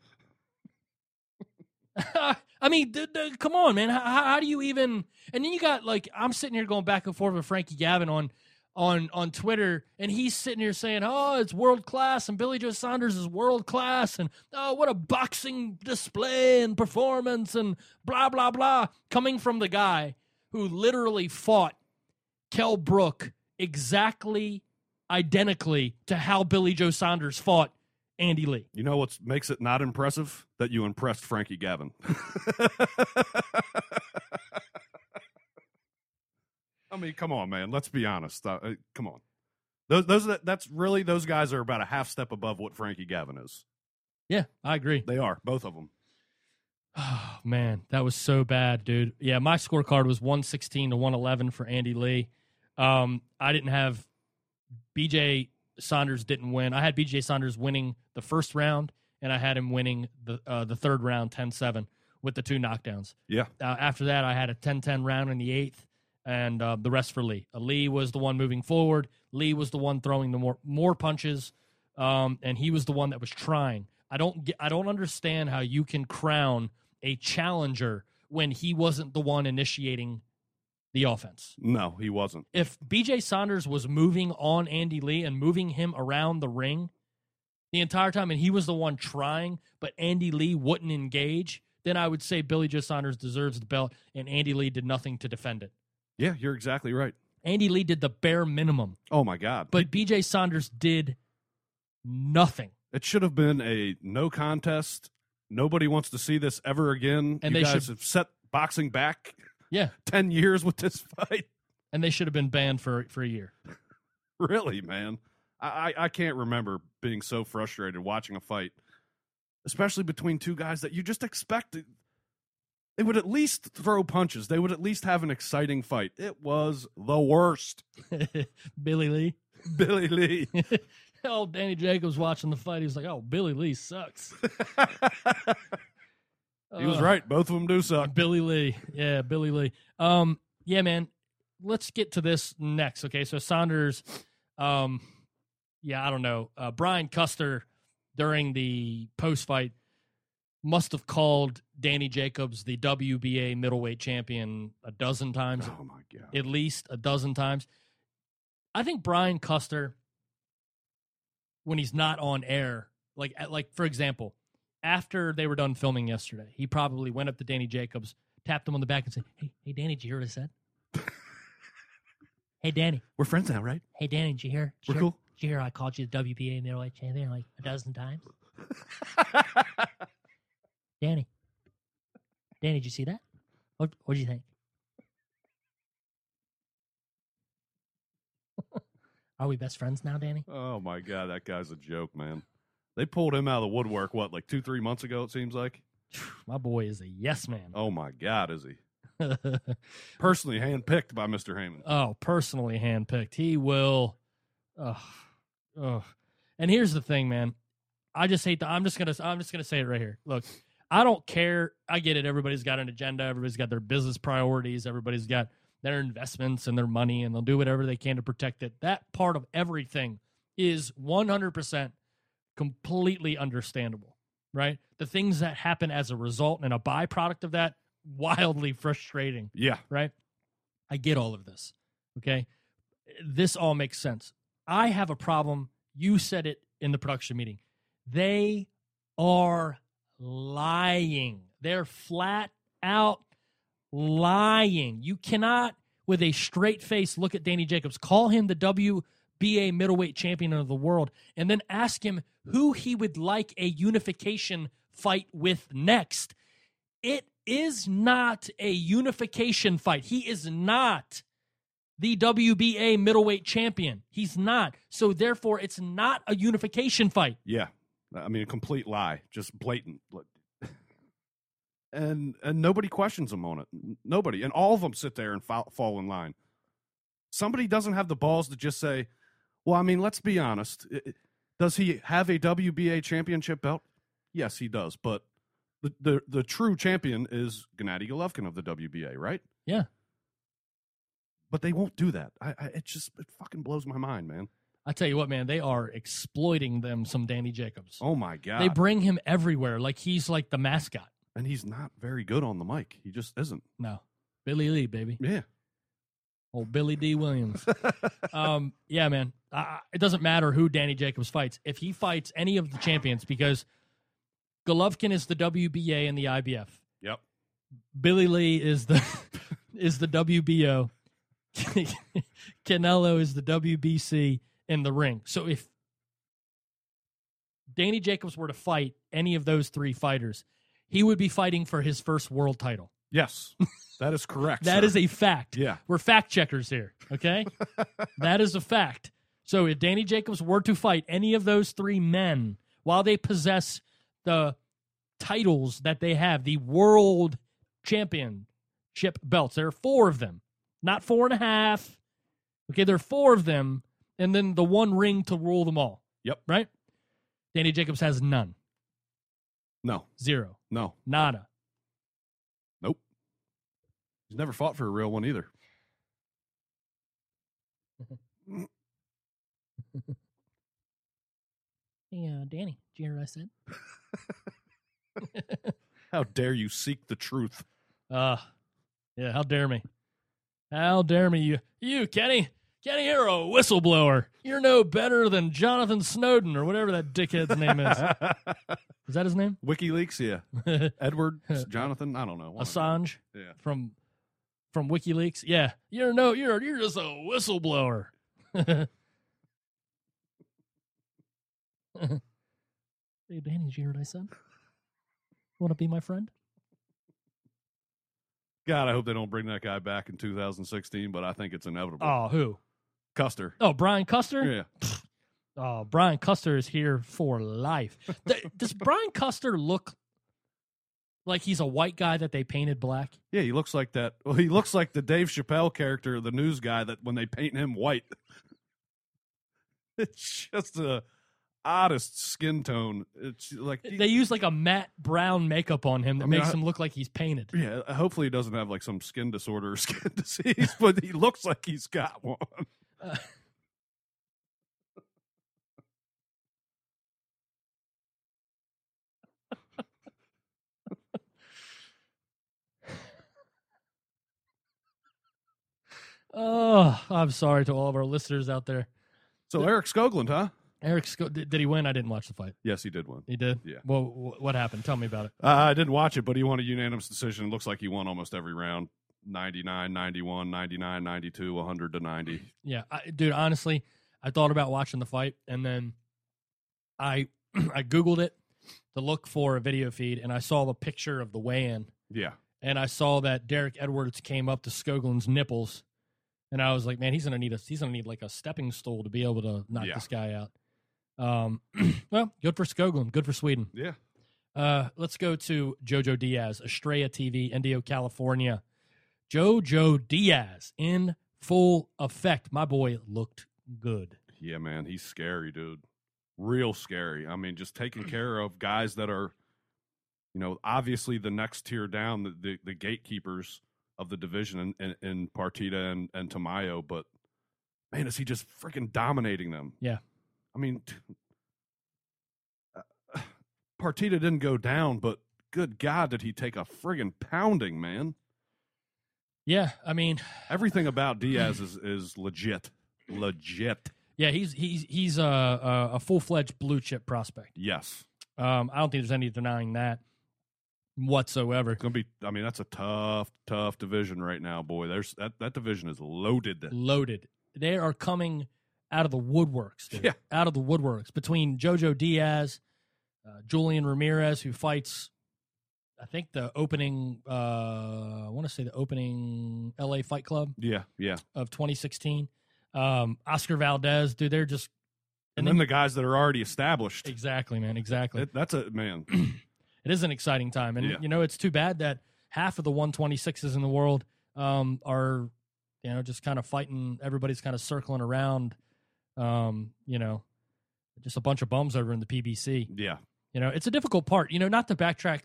Speaker 4: I mean, d- d- come on, man. How, how do you even? And then you got like I'm sitting here going back and forth with Frankie Gavin on on on Twitter, and he's sitting here saying, "Oh, it's world class," and Billy Joe Saunders is world class, and oh, what a boxing display and performance, and blah blah blah, coming from the guy who literally fought Kell Brook exactly identically to how Billy Joe Saunders fought Andy Lee.
Speaker 5: you know what makes it not impressive? That you impressed Frankie Gavin. I mean, come on, man. Let's be honest. Uh, uh, come on. Those, those, that, that's really those guys are about a half step above what Frankie Gavin is.
Speaker 4: Yeah, I agree.
Speaker 5: They are both of them.
Speaker 4: Oh, man, that was so bad, dude. Yeah, my scorecard was 116 to 111 for Andy Lee. Um, I didn't have BJ Saunders didn't win. I had BJ Saunders winning the first round, and I had him winning the uh, the third round 10-7 with the two knockdowns.
Speaker 5: Yeah,
Speaker 4: Uh, after that, I had a 10-10 round in the eighth, and uh, the rest for Lee. Uh, Lee was the one moving forward. Lee was the one throwing the more more punches, um, and he was the one that was trying. I don't get, I don't understand how you can crown a challenger when he wasn't the one initiating the offense.
Speaker 5: no, he wasn't.
Speaker 4: If BJ Saunders was moving on Andy Lee and moving him around the ring the entire time, and he was the one trying, but Andy Lee wouldn't engage, then I would say Billy Joe Saunders deserves the belt, and Andy Lee did nothing to defend it.
Speaker 5: Yeah, you're exactly right.
Speaker 4: Andy Lee did the bare minimum,
Speaker 5: Oh my God!
Speaker 4: but BJ Saunders did nothing.
Speaker 5: It should have been a no contest. Nobody wants to see this ever again.
Speaker 4: And
Speaker 5: you
Speaker 4: they
Speaker 5: guys
Speaker 4: should-
Speaker 5: have set boxing back
Speaker 4: Yeah,
Speaker 5: ten years with this fight.
Speaker 4: and they should have been banned for for a year.
Speaker 5: Really, man. I, I, can't remember being so frustrated watching a fight, especially between two guys that you just expect. They would at least throw punches. They would at least have an exciting fight. It was the worst.
Speaker 4: Billy Lee.
Speaker 5: Billy Lee.
Speaker 4: oh, Danny Jacobs watching the fight. He was like, "Oh, Billy Lee sucks."
Speaker 5: He was
Speaker 4: Uh,
Speaker 5: right. Both of them do suck.
Speaker 4: Billy Lee. Yeah, Billy Lee. Um, yeah, man. Let's get to this next. Okay, so Saunders, um, yeah, I don't know. Uh, Brian Custer during the post fight must have called Danny Jacobs the WBA middleweight champion a dozen times,
Speaker 5: Oh my god.
Speaker 4: at least a dozen times. I think Brian Custer, when he's not on air, like like for example, after they were done filming yesterday, he probably went up to Danny Jacobs, tapped him on the back, and said, "Hey, hey, Danny, did you hear what I said? hey, Danny,
Speaker 5: We're friends now, right?
Speaker 4: hey, Danny, did you hear? Did
Speaker 5: We're
Speaker 4: hear-
Speaker 5: cool.
Speaker 4: Did you hear I called you the WBA middleweight champion like a dozen times? Danny, Danny, did you see that? What What did you think? Are we best friends now, Danny?
Speaker 5: oh my god, that guy's a joke, man. They pulled him out of the woodwork. What, like two, three months ago? It seems like.
Speaker 4: My boy is a yes man.
Speaker 5: Oh my god, is he personally handpicked by Mister Haymon?
Speaker 4: oh, personally handpicked. He will. Ugh. And here's the thing, man. I just hate to. I'm just gonna. I'm just gonna say it right here. Look, I don't care. I get it. Everybody's got an agenda. Everybody's got their business priorities. Everybody's got their investments and their money and they'll do whatever they can to protect it. That part of everything is 100% completely understandable, right? The things that happen as a result and a byproduct of that, wildly frustrating,
Speaker 5: Yeah.
Speaker 4: right? I get all of this. Okay. This all makes sense. I have a problem. You said it in the production meeting. They are lying. They're flat out lying. You cannot, with a straight face, look at Danny Jacobs, call him the WBA middleweight champion of the world, and then ask him who he would like a unification fight with next. It is not a unification fight. He is not the WBA middleweight champion. He's not. So therefore, it's not a unification fight.
Speaker 5: Yeah. I mean, a complete lie, just blatant. And and nobody questions him on it. Nobody, and all of them sit there and fall, fall in line. Somebody doesn't have the balls to just say, "Well, I mean, let's be honest. Does he have a WBA championship belt? Yes, he does. But the the, the true champion is Gennady Golovkin of the WBA, right?
Speaker 4: Yeah.
Speaker 5: But they won't do that. I, I it just it fucking blows my mind, man.
Speaker 4: I tell you what, man, they are exploiting them some Danny Jacobs.
Speaker 5: Oh my god.
Speaker 4: They bring him everywhere like he's like the mascot.
Speaker 5: and he's not very good on the mic. He just isn't.
Speaker 4: No. Billy Lee, baby.
Speaker 5: Yeah.
Speaker 4: Old Billy Dee Williams. um, yeah, man. Uh, it doesn't matter who Danny Jacobs fights. If he fights any of the champions, because Golovkin is the WBA and the IBF.
Speaker 5: Yep.
Speaker 4: Billy Lee is the is the WBO. Canelo is the WBC in the ring. So if Danny Jacobs were to fight any of those three fighters, he would be fighting for his first world title.
Speaker 5: Yes. That is correct.
Speaker 4: That
Speaker 5: sir.
Speaker 4: is a fact.
Speaker 5: Yeah.
Speaker 4: We're fact checkers here. Okay. that is a fact. So if Danny Jacobs were to fight any of those three men while they possess the titles that they have, the world championship belts, there are four of them, not four and a half. Okay. There are four of them, and then the one ring to rule them all.
Speaker 5: Yep.
Speaker 4: Right? Danny Jacobs has none.
Speaker 5: No.
Speaker 4: Zero.
Speaker 5: No.
Speaker 4: Nada.
Speaker 5: He's never fought for a real one either.
Speaker 4: Hey, uh, Danny, did you hear what I said?
Speaker 5: How dare you seek the truth?
Speaker 4: Uh yeah, how dare me. How dare me, you you, Kenny. Kenny, you're a whistleblower. You're no better than Jonathan Snowden or whatever that dickhead's name is. Is that his name?
Speaker 5: WikiLeaks, yeah. Edward, Jonathan, I don't know. One of them.
Speaker 4: Assange
Speaker 5: Yeah.
Speaker 4: from from WikiLeaks. Yeah. You're no you're you're just a whistleblower. hey Danny, did you hear what I said? Want to be my friend?
Speaker 5: God, I hope they don't bring that guy back in 2016, but I think it's inevitable.
Speaker 4: Oh, who?
Speaker 5: Custer.
Speaker 4: Oh, Brian Custer?
Speaker 5: Yeah.
Speaker 4: Oh, Brian Custer is here for life. Does Brian Custer look like he's a white guy that they painted black?
Speaker 5: Yeah, he looks like that. Well, he looks like the Dave Chappelle character, the news guy, that when they paint him white, it's just the oddest skin tone. It's like,
Speaker 4: They use like a matte brown makeup on him that
Speaker 5: I mean,
Speaker 4: makes
Speaker 5: I-
Speaker 4: him look like he's painted.
Speaker 5: yeah, hopefully he doesn't have like some skin disorder or skin disease, but he looks like he's got one.
Speaker 4: Uh, oh, I'm sorry to all of our listeners out there.
Speaker 5: So Erik Skoglund, huh?
Speaker 4: Eric, Sco- did, did he win? I didn't watch the fight.
Speaker 5: Yes, he did win.
Speaker 4: He did.
Speaker 5: Yeah.
Speaker 4: Well, what happened? Tell me about it.
Speaker 5: Uh, I didn't watch it, but he won a unanimous decision. It looks like he won almost every round 99, 91, 99, 92, 100 to 90.
Speaker 4: Yeah, I, dude. Honestly, I thought about watching the fight, and then I I googled it to look for a video feed, and I saw the picture of the weigh-in,
Speaker 5: Yeah.
Speaker 4: and I saw that Derek Edwards came up to Skoglund's nipples, and I was like, man, he's gonna need a he's gonna need like a stepping stool to be able to knock
Speaker 5: Yeah.
Speaker 4: this guy out. Um, well, good for Skoglund, good for Sweden.
Speaker 5: Yeah.
Speaker 4: Uh, let's go to Jojo Diaz, Estrella TV, Indio, California. Jojo Diaz in full effect. My boy looked good.
Speaker 5: Yeah, man. He's scary, dude. Real scary. I mean, just taking care of guys that are, you know, obviously the next tier down, the, the, the gatekeepers of the division in, in, in Partita and, and Tamayo, but man, is he just freaking dominating them?
Speaker 4: Yeah.
Speaker 5: I mean, t- uh, Partita didn't go down, but good God, did he take a friggin' pounding, man?
Speaker 4: Yeah, I mean,
Speaker 5: Everything about Diaz is, is legit. Legit.
Speaker 4: yeah, he's he's he's a a, a full fledged blue chip prospect.
Speaker 5: Yes.
Speaker 4: Um, I don't think there's any denying that whatsoever.
Speaker 5: It's gonna be I mean, that's a tough, tough division right now, boy. There's that, that division is loaded.
Speaker 4: Loaded. They are coming out of the woodworks. dude.
Speaker 5: Yeah.
Speaker 4: out of the woodworks between Jojo Diaz, uh, Julian Ramirez, who fights. I think the opening. Uh, I want to say the opening L.A. Fight Club
Speaker 5: Yeah, yeah.
Speaker 4: of 2016. Um, Oscar Valdez, dude, they're just
Speaker 5: And, then the guys that are already established.
Speaker 4: exactly, man, exactly.
Speaker 5: It, that's a man.
Speaker 4: it is an exciting time, and
Speaker 5: Yeah.
Speaker 4: you know it's too bad that half of the 126s in the world um, are, you know, just kind of fighting. Everybody's kind of circling around, um, you know, just a bunch of bums over in the PBC.
Speaker 5: yeah.
Speaker 4: You know, it's a difficult part. You know, not to backtrack,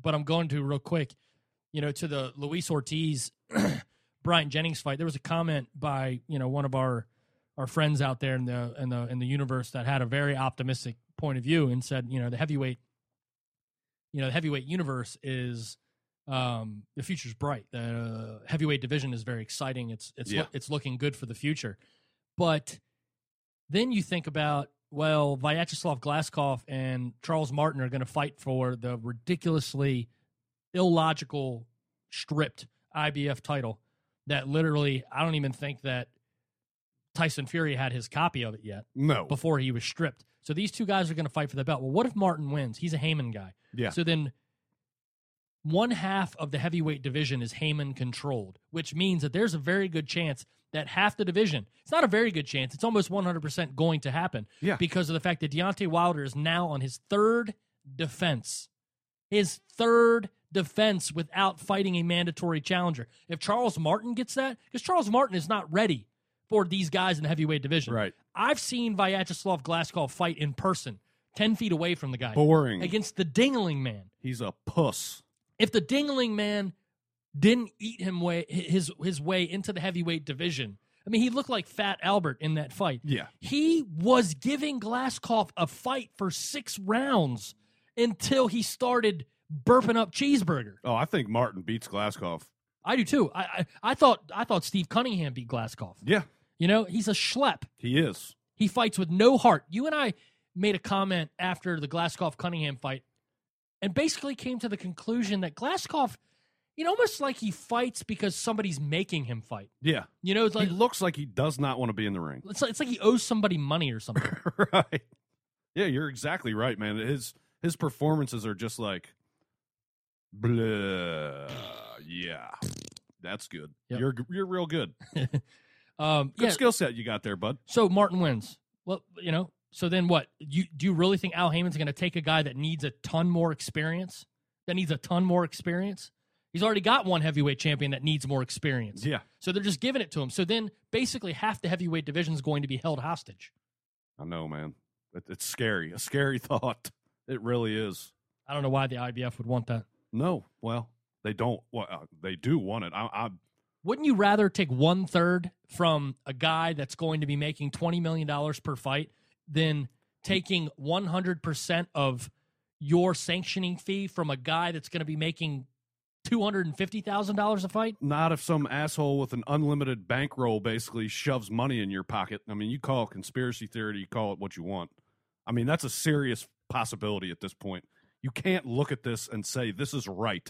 Speaker 4: but I'm going to real quick. You know, to the Luis Ortiz, Bryant Jennings fight. There was a comment by you know one of our our friends out there in the in the in the universe that had a very optimistic point of view and said, you know, the heavyweight, you know, the heavyweight universe is um the future's bright. The heavyweight division is very exciting. It's it's
Speaker 5: Yeah.
Speaker 4: it's looking good for the future. But then you think about well, Vyacheslav Glazkov and Charles Martin are going to fight for the ridiculously illogical stripped IBF title that literally I don't even think that Tyson Fury had his copy of it yet
Speaker 5: No.
Speaker 4: before he was stripped. So these two guys are going to fight for the belt. Well, what if Martin wins? He's a Haymon guy.
Speaker 5: Yeah.
Speaker 4: So then one half of the heavyweight division is Haymon controlled, which means that there's a very good chance that half the division, it's not a very good chance, it's almost 100% going to happen
Speaker 5: Yeah.
Speaker 4: because of the fact that Deontay Wilder is now on his third defense. His third defense without fighting a mandatory challenger. If Charles Martin gets that, because Charles Martin is not ready for these guys in the heavyweight division.
Speaker 5: Right.
Speaker 4: I've seen Vyacheslav Glazkov fight in person, 10 feet away from the guy,
Speaker 5: Boring.
Speaker 4: against the Dingling Man.
Speaker 5: He's a puss.
Speaker 4: If the Dingling Man didn't eat him way his his way into the heavyweight division, I mean, he looked like Fat Albert in that fight.
Speaker 5: Yeah.
Speaker 4: He was giving Glazkov a fight for six rounds until he started burping up cheeseburger.
Speaker 5: Oh, I think Martin beats Glazkov.
Speaker 4: I do too. I, I I thought I thought Steve Cunningham beat Glazkov.
Speaker 5: Yeah,
Speaker 4: You know, he's a schlep.
Speaker 5: he is.
Speaker 4: He fights with no heart. You and I made a comment after the Glazkov Cunningham fight and basically came to the conclusion that Glazkov, you know, almost like he fights because somebody's making him fight.
Speaker 5: Yeah.
Speaker 4: You know, it's like
Speaker 5: he looks like he does not want to be in the ring.
Speaker 4: it's like, it's like he owes somebody money or something.
Speaker 5: right. Yeah, you're exactly right, man. His his performances are just like blah. Yeah. That's good.
Speaker 4: Yep.
Speaker 5: You're you're real good.
Speaker 4: um,
Speaker 5: Good
Speaker 4: yeah.
Speaker 5: skill set you got there, bud.
Speaker 4: So Martin wins. Well, you know. So then what? You do you really think Al Haymon's going to take a guy that needs a ton more experience? That needs a ton more experience? He's already got one heavyweight champion that needs more experience.
Speaker 5: Yeah.
Speaker 4: So they're just giving it to him. So then basically half the heavyweight division is going to be held hostage.
Speaker 5: I know, man. It, it's scary. A scary thought. It really is.
Speaker 4: I don't know why the IBF would want that.
Speaker 5: No, well, they don't. Well, uh, they do want it. I, I
Speaker 4: Wouldn't you rather take one third from a guy that's going to be making twenty million dollars per fight than taking one hundred percent of your sanctioning fee from a guy that's going to be making two hundred and fifty thousand dollars a fight?
Speaker 5: not if some asshole with an unlimited bankroll basically shoves money in your pocket. I mean, you call it conspiracy theory, you call it what you want. I mean, that's a serious possibility at this point. You can't look at this and say this is right.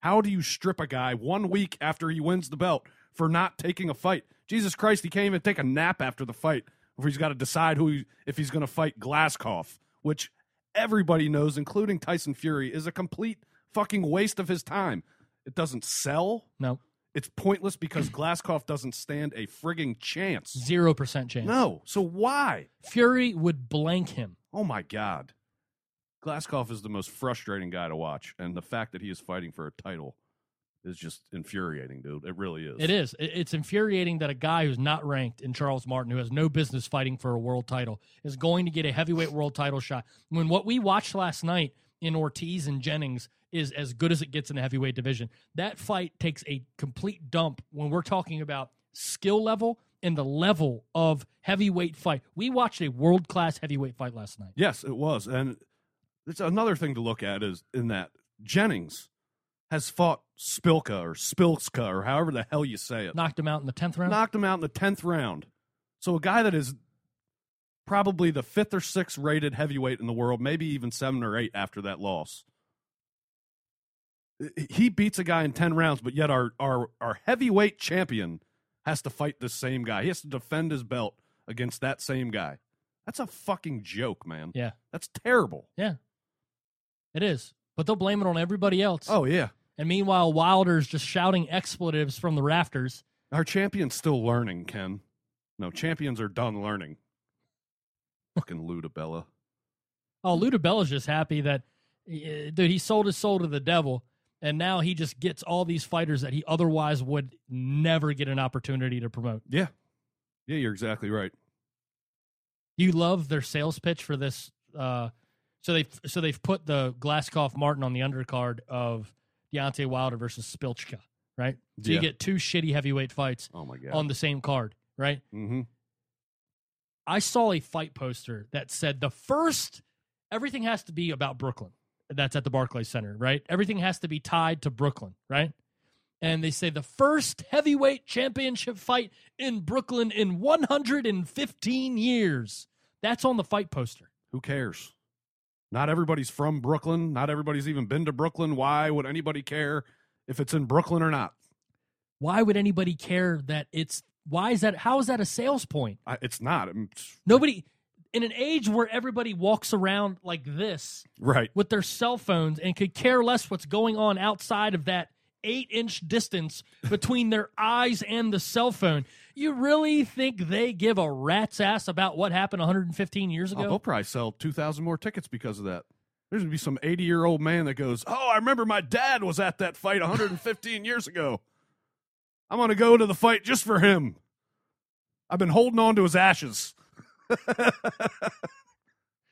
Speaker 5: How do you strip a guy one week after he wins the belt for not taking a fight? Jesus Christ, he can't even take a nap after the fight before he's got to decide who he, if he's going to fight Glazkov, which everybody knows, including Tyson Fury, is a complete fucking waste of his time. It doesn't sell.
Speaker 4: No,
Speaker 5: It's pointless because Glazkov doesn't stand a frigging chance.
Speaker 4: zero percent chance.
Speaker 5: No. So why?
Speaker 4: Fury would blank him.
Speaker 5: Oh my God. Glazkov is the most frustrating guy to watch, and the fact that he is fighting for a title is just infuriating, dude. It really is.
Speaker 4: It is. It's infuriating that a guy who's not ranked in Charles Martin, who has no business fighting for a world title, is going to get a heavyweight world title shot. When what we watched last night in Ortiz and Jennings is as good as it gets in the heavyweight division. That fight takes a complete dump when we're talking about skill level and the level of heavyweight fight. We watched a world class heavyweight fight last night.
Speaker 5: Yes, it was. And it's another thing to look at is in that Jennings has fought Spilka or Spilska or however the hell you say it.
Speaker 4: Knocked him out in the tenth round.
Speaker 5: Knocked him out in the 10th round. So a guy that is probably the fifth or sixth rated heavyweight in the world, maybe even seven or eight after that loss. He beats a guy in 10 rounds, but yet our, our, our heavyweight champion has to fight the same guy. He has to defend his belt against that same guy. That's a fucking joke, man.
Speaker 4: Yeah.
Speaker 5: That's terrible.
Speaker 4: Yeah, it is. But they'll blame it on everybody else.
Speaker 5: Oh, yeah.
Speaker 4: And meanwhile, Wilder's just shouting expletives from the rafters.
Speaker 5: Our champion's still learning, Ken. No, champions are done learning. Fucking Lou DiBella.
Speaker 4: Oh, Lou DiBella's just happy that, uh, dude, he sold his soul to the devil, and now he just gets all these fighters that he otherwise would never get an opportunity to promote.
Speaker 5: Yeah. Yeah, you're exactly right.
Speaker 4: You love their sales pitch for this. Uh, so they've so they've put the Glazkov Martin on the undercard of Deontay Wilder versus Spilchka, right? So
Speaker 5: Yeah.
Speaker 4: you get two shitty heavyweight fights
Speaker 5: Oh, my God.
Speaker 4: on the same card, right?
Speaker 5: mm-hmm.
Speaker 4: I saw a fight poster that said the first everything has to be about Brooklyn. That's at the Barclays Center, right? Everything has to be tied to Brooklyn, right? And they say the first heavyweight championship fight in Brooklyn in 115 years. That's on the fight poster.
Speaker 5: Who cares? Not everybody's from Brooklyn. Not everybody's even been to Brooklyn. Why would anybody care if it's in Brooklyn or not?
Speaker 4: Why would anybody care that it's why is that how is that a sales point?
Speaker 5: I, it's not. It's-
Speaker 4: Nobody in an age where everybody walks around like this
Speaker 5: right.
Speaker 4: with their cell phones and could care less what's going on outside of that eight inch distance between their eyes and the cell phone. You really think they give a rat's ass about what happened 115 years
Speaker 5: Oh,
Speaker 4: ago?
Speaker 5: they'll probably sell 2,000 more tickets because of that. There's going to be some 80 year old man that goes, Oh, I remember my dad was at that fight 115 years ago. I'm going to go to the fight just for him. I've been holding on to his ashes.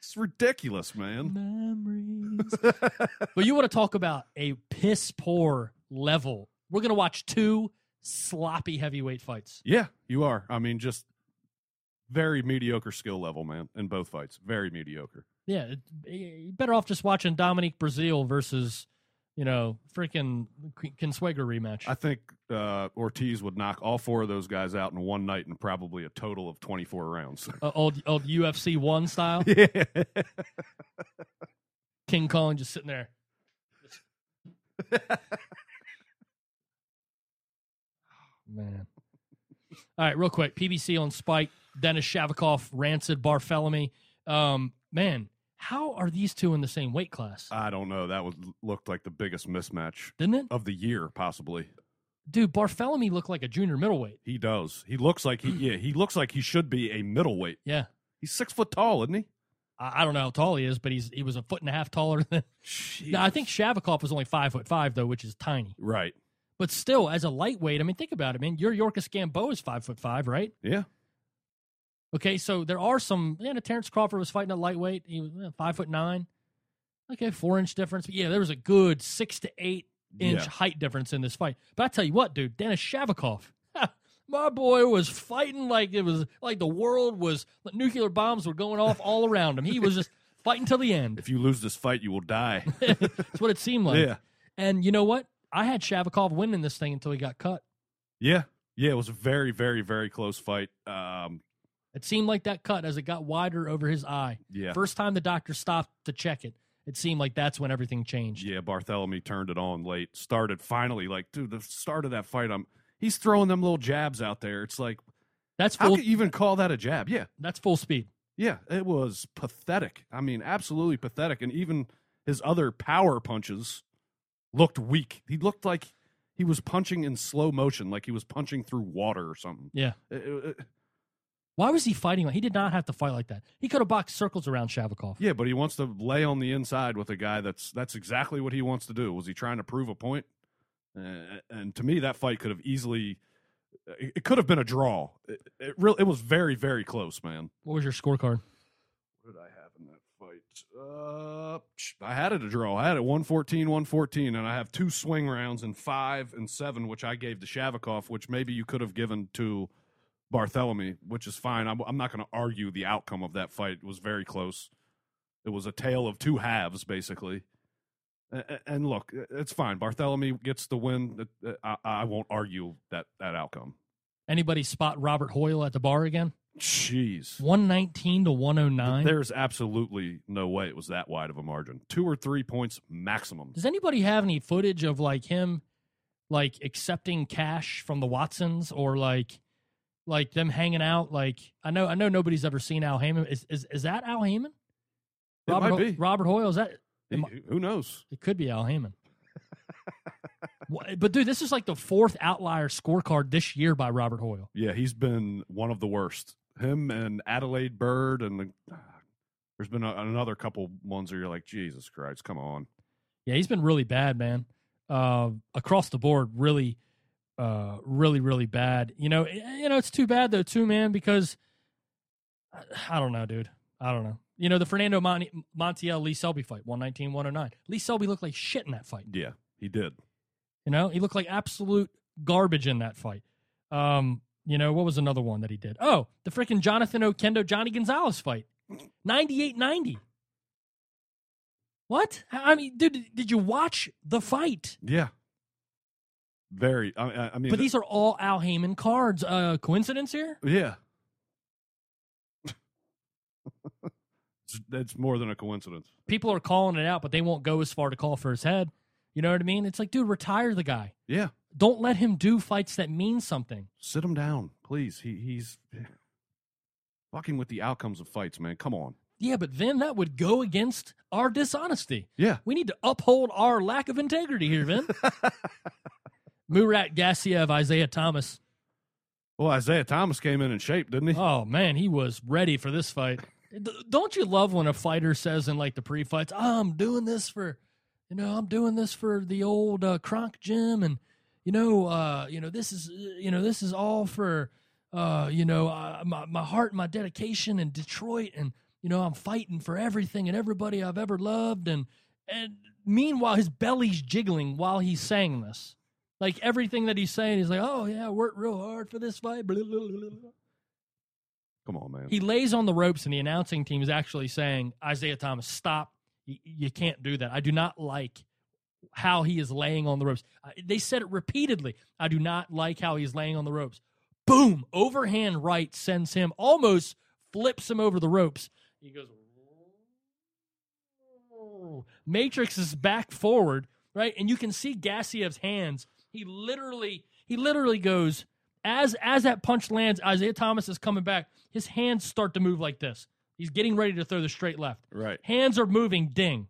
Speaker 5: it's ridiculous, man.
Speaker 4: Memories. but you want to talk about a piss poor level? We're going to watch two sloppy heavyweight fights.
Speaker 5: Yeah, you are. I mean, just very mediocre skill level, man, in both fights. Very mediocre.
Speaker 4: Yeah, better off just watching Dominic Breazeale versus, you know, freaking Consuegra rematch.
Speaker 5: I think uh, Ortiz would knock all four of those guys out in one night in probably a total of 24 rounds.
Speaker 4: uh, old old UFC one style.
Speaker 5: yeah.
Speaker 4: King Kong just sitting there. Man. All right, real quick. PBC on Spike, Dennis Shafikov, Rances, Bartholomew. Um, man, how are these two in the same weight class?
Speaker 5: I don't know. That was looked like the biggest mismatch
Speaker 4: Didn't it?
Speaker 5: of the year, possibly.
Speaker 4: Dude, Bartholomew looked like a junior middleweight.
Speaker 5: He does. He looks like he yeah, he looks like he should be a middleweight.
Speaker 4: Yeah.
Speaker 5: He's six foot tall, isn't he?
Speaker 4: I, I don't know how tall he is, but he's he was a foot and a half taller than. No, I think Shafikov was only five foot five though, which is tiny.
Speaker 5: Right.
Speaker 4: But still, as a lightweight, I mean, think about it, man. Yuriorkis Gamboa is five foot five, right?
Speaker 5: Yeah.
Speaker 4: Okay, so there are some. Yeah, Terrence Crawford was fighting at lightweight. He was yeah, five foot nine. Okay, four inch difference. But yeah, there was a good six to eight inch
Speaker 5: Yeah.
Speaker 4: height difference in this fight. But I tell you what, dude, Dennis Shafikov, my boy was fighting like it was like the world was like nuclear bombs were going off all around him. He was just fighting till the end.
Speaker 5: If you lose this fight, you will die.
Speaker 4: That's what it seemed like.
Speaker 5: yeah.
Speaker 4: And you know what? I had Shafikov winning this thing until he got cut.
Speaker 5: Yeah. Yeah. It was a very, very, very close fight. Um,
Speaker 4: It seemed like that cut as it got wider over his eye.
Speaker 5: yeah.
Speaker 4: First time the doctor stopped to check it, it seemed like that's when everything changed.
Speaker 5: Yeah, Bartholomew turned it on late. Started finally, like, dude, the start of that fight, I'm he's throwing them little jabs out there. It's like,
Speaker 4: That's
Speaker 5: how
Speaker 4: full.
Speaker 5: could you even call that a jab? Yeah,
Speaker 4: That's full speed.
Speaker 5: yeah, it was pathetic. I mean, absolutely pathetic. And even his other power punches looked weak. He looked like he was punching in slow motion, like he was punching through water or something.
Speaker 4: Yeah.
Speaker 5: It- it- it-
Speaker 4: Why was he fighting? like He did not have to fight like that. He could have boxed circles around Shafikov.
Speaker 5: yeah, but he wants to lay on the inside with a guy that's that's exactly what he wants to do. Was he trying to prove a point? Uh, and to me, that fight could have easily. It it could have been a draw. It, it really, it was very, very close, man.
Speaker 4: What was your scorecard?
Speaker 5: What did I have in that fight? Uh, I had it a draw. I had it 114, 114, and I have two swing rounds in five and seven, which I gave to Shafikov, which maybe you could have given to Bartholomew, which is fine. I'm, I'm not going to argue the outcome of that fight. It was very close. It was a tale of two halves, basically. And look, it's fine. Bartholomew gets the win. I, I won't argue that that outcome.
Speaker 4: Anybody spot Robert Hoyle at the bar again?
Speaker 5: Jeez.
Speaker 4: 119 to 109.
Speaker 5: There's absolutely no way it was that wide of a margin. Two or three points maximum.
Speaker 4: Does anybody have any footage of like him like accepting cash from the Watsons or like like them hanging out? Like I know I know nobody's ever seen Al Haymon. Is is, is that Al Haymon?
Speaker 5: It
Speaker 4: Robert,
Speaker 5: might be.
Speaker 4: Robert Hoyle. Is that
Speaker 5: He- who knows?
Speaker 4: it could be Al Haymon. But dude, this is like the fourth outlier scorecard this year by Robert Hoyle.
Speaker 5: Yeah, he's been one of the worst. Him and Adelaide Byrd, and the, there's been a, another couple ones where you're like, Jesus Christ, come on.
Speaker 4: Yeah, he's been really bad, man. Uh, across the board, really, uh, really, really bad. You know, eh, you know, it's too bad though, too, man, because I, I don't know, dude. I don't know. You know, the Fernando Monti- Montiel Lee Selby fight, 119, 109. Lee Selby looked like shit in that fight.
Speaker 5: Yeah, he did.
Speaker 4: You know, he looked like absolute garbage in that fight. Um, you know, what was another one that he did? Oh, the freaking Jonathan Oquendo Johnny Gonzalez fight. 98-90. What? I mean, dude, did you watch the fight?
Speaker 5: Yeah. Very. I, I- mean,
Speaker 4: But these are all Al Haymon cards. Uh, coincidence here?
Speaker 5: yeah. it's more than a coincidence.
Speaker 4: People are calling it out, but they won't go as far to call for his head. You know what I mean? It's like, dude, retire the guy.
Speaker 5: Yeah.
Speaker 4: Don't let him do fights that mean something.
Speaker 5: Sit him down, please. He he's fucking with the outcomes of fights, man. Come on.
Speaker 4: Yeah, but then that would go against our dishonesty.
Speaker 5: Yeah.
Speaker 4: We need to uphold our lack of integrity here, Vin. Murat Gassiev, Isiah Thomas.
Speaker 5: Well, Isiah Thomas came in in shape, didn't he?
Speaker 4: Oh man, he was ready for this fight. Don't you love when a fighter says in like the pre-fights, oh, "I'm doing this for, you know, I'm doing this for the old uh, Kronk gym, and you know, uh, you know, this is, uh, you know, this is all for, uh, you know, uh, my my heart, and my dedication in Detroit, and you know, I'm fighting for everything and everybody I've ever loved, and and meanwhile, his belly's jiggling while he's saying this. Like everything that he's saying, he's like, "Oh yeah, I worked real hard for this fight." Blah, blah, blah, blah, blah.
Speaker 5: Come on, man.
Speaker 4: He lays on the ropes, and the announcing team is actually saying, Isiah Thomas, stop. You, you can't do that. I do not like how he is laying on the ropes. Uh, they said it repeatedly. I do not like how he's laying on the ropes. Boom! Overhand right sends him, almost flips him over the ropes. He goes, Matrix is back forward, right? And you can see Gassiev's hands. He literally, he literally goes as as that punch lands. Isiah Thomas is coming back. His hands start to move like this. He's getting ready to throw the straight left.
Speaker 5: right.
Speaker 4: Hands are moving. Ding.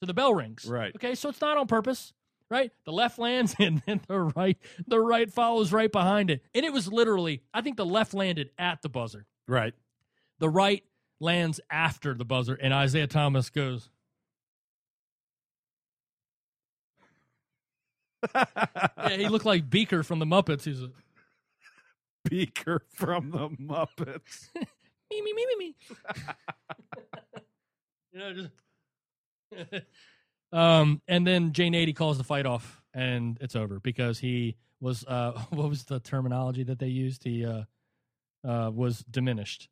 Speaker 4: So the bell rings.
Speaker 5: Right.
Speaker 4: Okay. So it's not on purpose. Right. The left lands and then the right the right follows right behind it. And it was literally. I think the left landed at the buzzer.
Speaker 5: Right.
Speaker 4: The right lands after the buzzer, and Isiah Thomas goes. Yeah, he looked like Beaker from the Muppets. He's a,
Speaker 5: Beaker from the Muppets.
Speaker 4: me, me, me, me, me. you know, just. um, and then Jay Nady calls the fight off, and it's over because he was. Uh, what was the terminology that they used? He uh, uh, was diminished.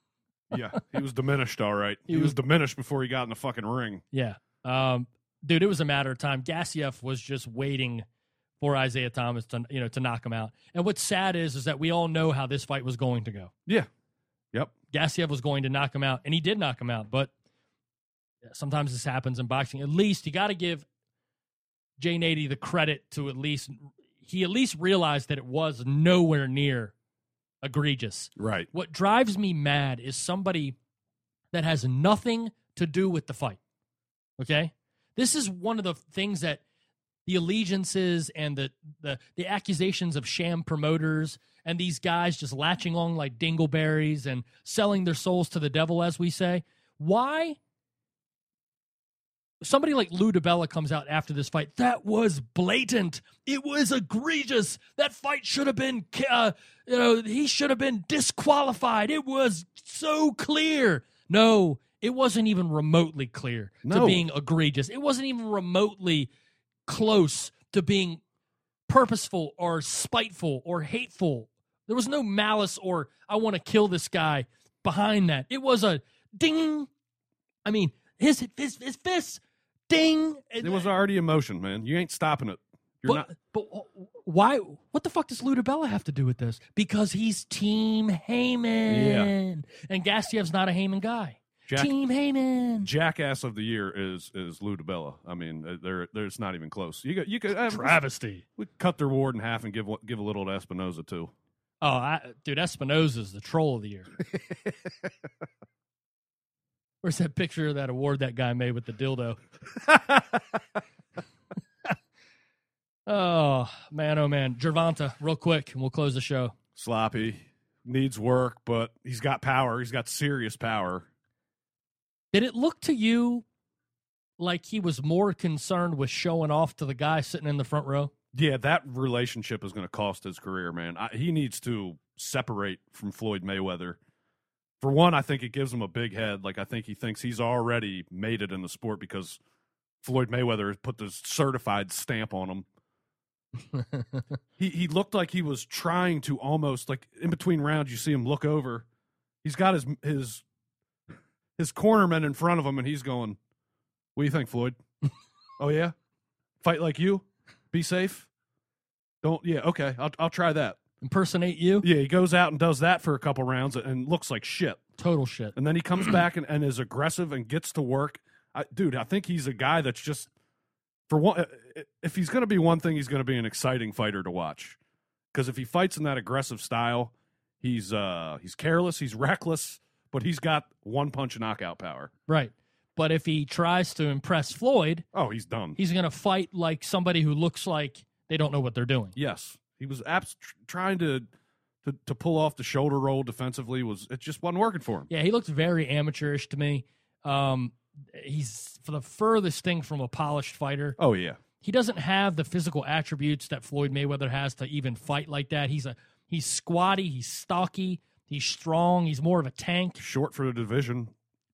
Speaker 5: yeah, he was diminished. All right, he,
Speaker 4: He
Speaker 5: was,
Speaker 4: was-
Speaker 5: diminished before he got in the fucking ring.
Speaker 4: yeah. Um, dude, it was a matter of time. Gassiev was just waiting for Isiah Thomas to you know to knock him out. And what's sad is is that we all know how this fight was going to go.
Speaker 5: Yeah. Yep.
Speaker 4: Gassiev was going to knock him out, and he did knock him out. But sometimes this happens in boxing. At least you got to give Jay Nady the credit to at least he at least realized that it was nowhere near egregious.
Speaker 5: Right.
Speaker 4: What drives me mad is somebody that has nothing to do with the fight. Okay, this is one of the things that the allegiances and the the, the accusations of sham promoters and these guys just latching on like dingleberries and selling their souls to the devil, as we say. Why? Somebody like Lou DiBella comes out after this fight. That was blatant. It was egregious. That fight should have been, uh, you know, he should have been disqualified. It was so clear. No, it wasn't even remotely clear to being egregious. It wasn't even remotely close to being purposeful or spiteful or hateful. There was no malice or I want to kill this guy behind that. It was a ding. I mean, his his his fist ding.
Speaker 5: It was already emotion, man. You ain't stopping it. You're
Speaker 4: but,
Speaker 5: not.
Speaker 4: but why? What the fuck does Lou DiBella have to do with this? Because he's Team Haymon, and Gassiev's not a Haymon guy.
Speaker 5: Jack,
Speaker 4: Team Haymon.
Speaker 5: jackass of the year is is Lou DiBella. I mean, uh, there there's not even close. You got you could uh,
Speaker 4: Travesty.
Speaker 5: we cut their ward in half and give give a little to Espinoza too.
Speaker 4: Oh, I, dude, Espinoza's the troll of the year. Where's that picture of that award that guy made with the dildo? Oh man, oh man, Gervonta, real quick, and we'll close the show.
Speaker 5: Sloppy needs work, but he's got power. He's got serious power.
Speaker 4: Did it look to you like he was more concerned with showing off to the guy sitting in the front row?
Speaker 5: Yeah, that relationship is going to cost his career, man. I, he needs to separate from Floyd Mayweather. For one, I think it gives him a big head. Like I think he thinks he's already made it in the sport because Floyd Mayweather has put this certified stamp on him. he he looked like he was trying to almost like in between rounds. You see him look over. He's got his his his cornerman in front of him, and he's going, "What do you think, Floyd? oh yeah, fight like you, be safe. Don't yeah okay. I'll I'll try that.
Speaker 4: Impersonate you?
Speaker 5: Yeah, he goes out and does that for a couple rounds and looks like shit.
Speaker 4: Total shit.
Speaker 5: And then he comes back and, and is aggressive and gets to work. I, dude, I think he's a guy that's just for one. uh, If he's going to be one thing, he's going to be an exciting fighter to watch. Because if he fights in that aggressive style, he's uh he's careless, he's reckless, but he's got one punch knockout power.
Speaker 4: Right. But if he tries to impress Floyd,
Speaker 5: Oh, he's done.
Speaker 4: he's going to fight like somebody who looks like they don't know what they're doing.
Speaker 5: yes, he was abs- trying to, to to pull off the shoulder roll defensively. Was it just wasn't working for him?
Speaker 4: Yeah, he looked very amateurish to me. Um, he's for the furthest thing from a polished fighter.
Speaker 5: Oh yeah,
Speaker 4: He doesn't have the physical attributes that Floyd Mayweather has to even fight like that. He's a he's squatty, he's stocky, he's strong, he's more of a tank.
Speaker 5: short for the division.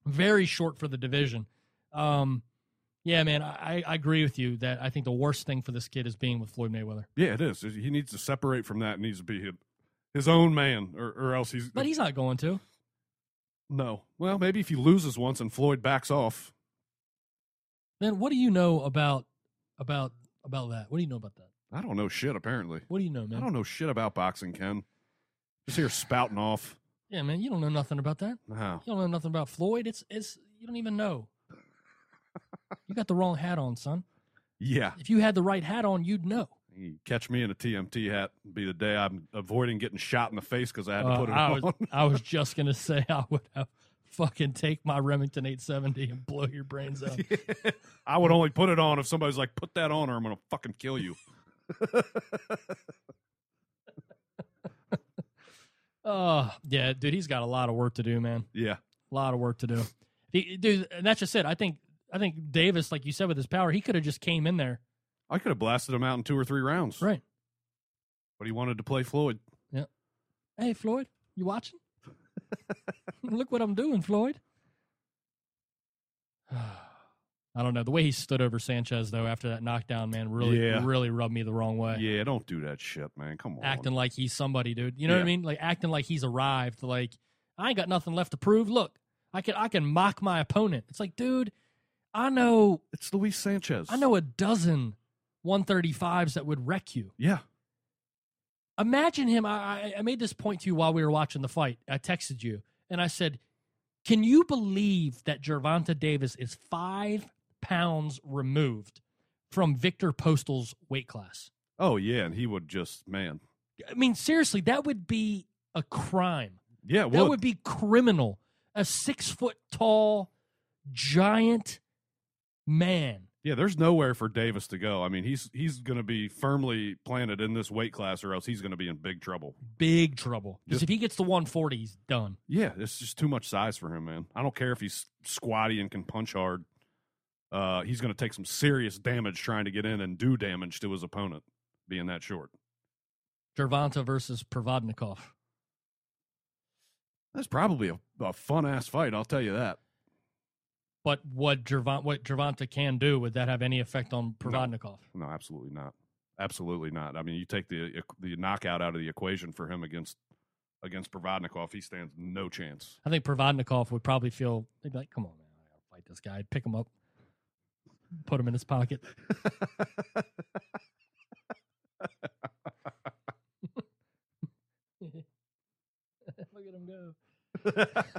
Speaker 4: very short for the division. Um, yeah, man, I, I agree with you that I think the worst thing for this kid is being with Floyd Mayweather.
Speaker 5: Yeah, it is. He needs to separate from that. and needs to be his, his own man, or, or else he's.
Speaker 4: But he's not going to.
Speaker 5: no. Well, maybe if he loses once and Floyd backs off.
Speaker 4: Then what do you know about about about that? What do you know about that?
Speaker 5: I don't know shit. Apparently,
Speaker 4: What do you know, man?
Speaker 5: I don't know shit about boxing. Ken, just here spouting off.
Speaker 4: Yeah, man, you don't know nothing about that.
Speaker 5: Wow.
Speaker 4: You don't know nothing about Floyd. It's it's you don't even know. You got the wrong hat on, son.
Speaker 5: Yeah.
Speaker 4: If you had the right hat on, you'd know.
Speaker 5: You catch me in a TMT hat. Be the day I'm avoiding getting shot in the face because I had to
Speaker 4: Uh,
Speaker 5: put it
Speaker 4: I
Speaker 5: on.
Speaker 4: was I was just gonna say I would have fucking take my Remington 870 and blow your brains out.
Speaker 5: I would only put it on if somebody's like, "Put that on, or I'm gonna fucking kill you."
Speaker 4: Oh, yeah, dude, he's got a lot of work to do, man.
Speaker 5: Yeah.
Speaker 4: A lot of work to do. He, dude, and that's just it. I think I think Davis, like you said, with his power, he could have just came in there.
Speaker 5: I could have blasted him out in two or three rounds.
Speaker 4: Right.
Speaker 5: But he wanted to play Floyd. Yeah.
Speaker 4: Hey, Floyd, you watching? Look what I'm doing, Floyd. I don't know. The way he stood over Sanchez though after that knockdown, man, really
Speaker 5: Yeah.
Speaker 4: really rubbed me the wrong way.
Speaker 5: Yeah, don't do that shit, man. Come on.
Speaker 4: Acting like he's somebody, dude. You know what I mean? Like acting like he's arrived. Like I ain't got nothing left to prove. Look, I can I can mock my opponent. It's like, dude, I uh, know
Speaker 5: It's Luis Sanchez.
Speaker 4: I know a dozen 135s that would wreck you.
Speaker 5: Yeah.
Speaker 4: Imagine him. I, I- I made this point to you while we were watching the fight. I texted you and I said, Can you believe that Gervonta Davis is five pounds removed from Viktor Postol's weight class?
Speaker 5: Oh yeah, and he would just man.
Speaker 4: I mean, seriously, that would be a crime.
Speaker 5: Yeah,
Speaker 4: That would be criminal. A six foot tall, giant man.
Speaker 5: Yeah, there's nowhere for Davis to go. I mean, he's he's going to be firmly planted in this weight class, or else he's going to be in big trouble.
Speaker 4: Big trouble. Because if he gets to 140, he's done.
Speaker 5: Yeah, it's just too much size for him, man. I don't care if he's squatty and can punch hard. Uh, he's going to take some serious damage trying to get in and do damage to his opponent, being that short.
Speaker 4: Gervonta versus Provodnikov.
Speaker 5: That's probably a, a fun ass fight. I'll tell you that.
Speaker 4: But what Gervon, what Gervonta can do, would that have any effect on Provodnikov?
Speaker 5: No, absolutely not. Absolutely not. I mean, you take the the knockout out of the equation for him against against Provodnikov, he stands no chance.
Speaker 4: I think Provodnikov would probably feel they'd be like, "Come on, man, I gotta fight this guy." I'd pick him up, put him in his pocket. Look at him go.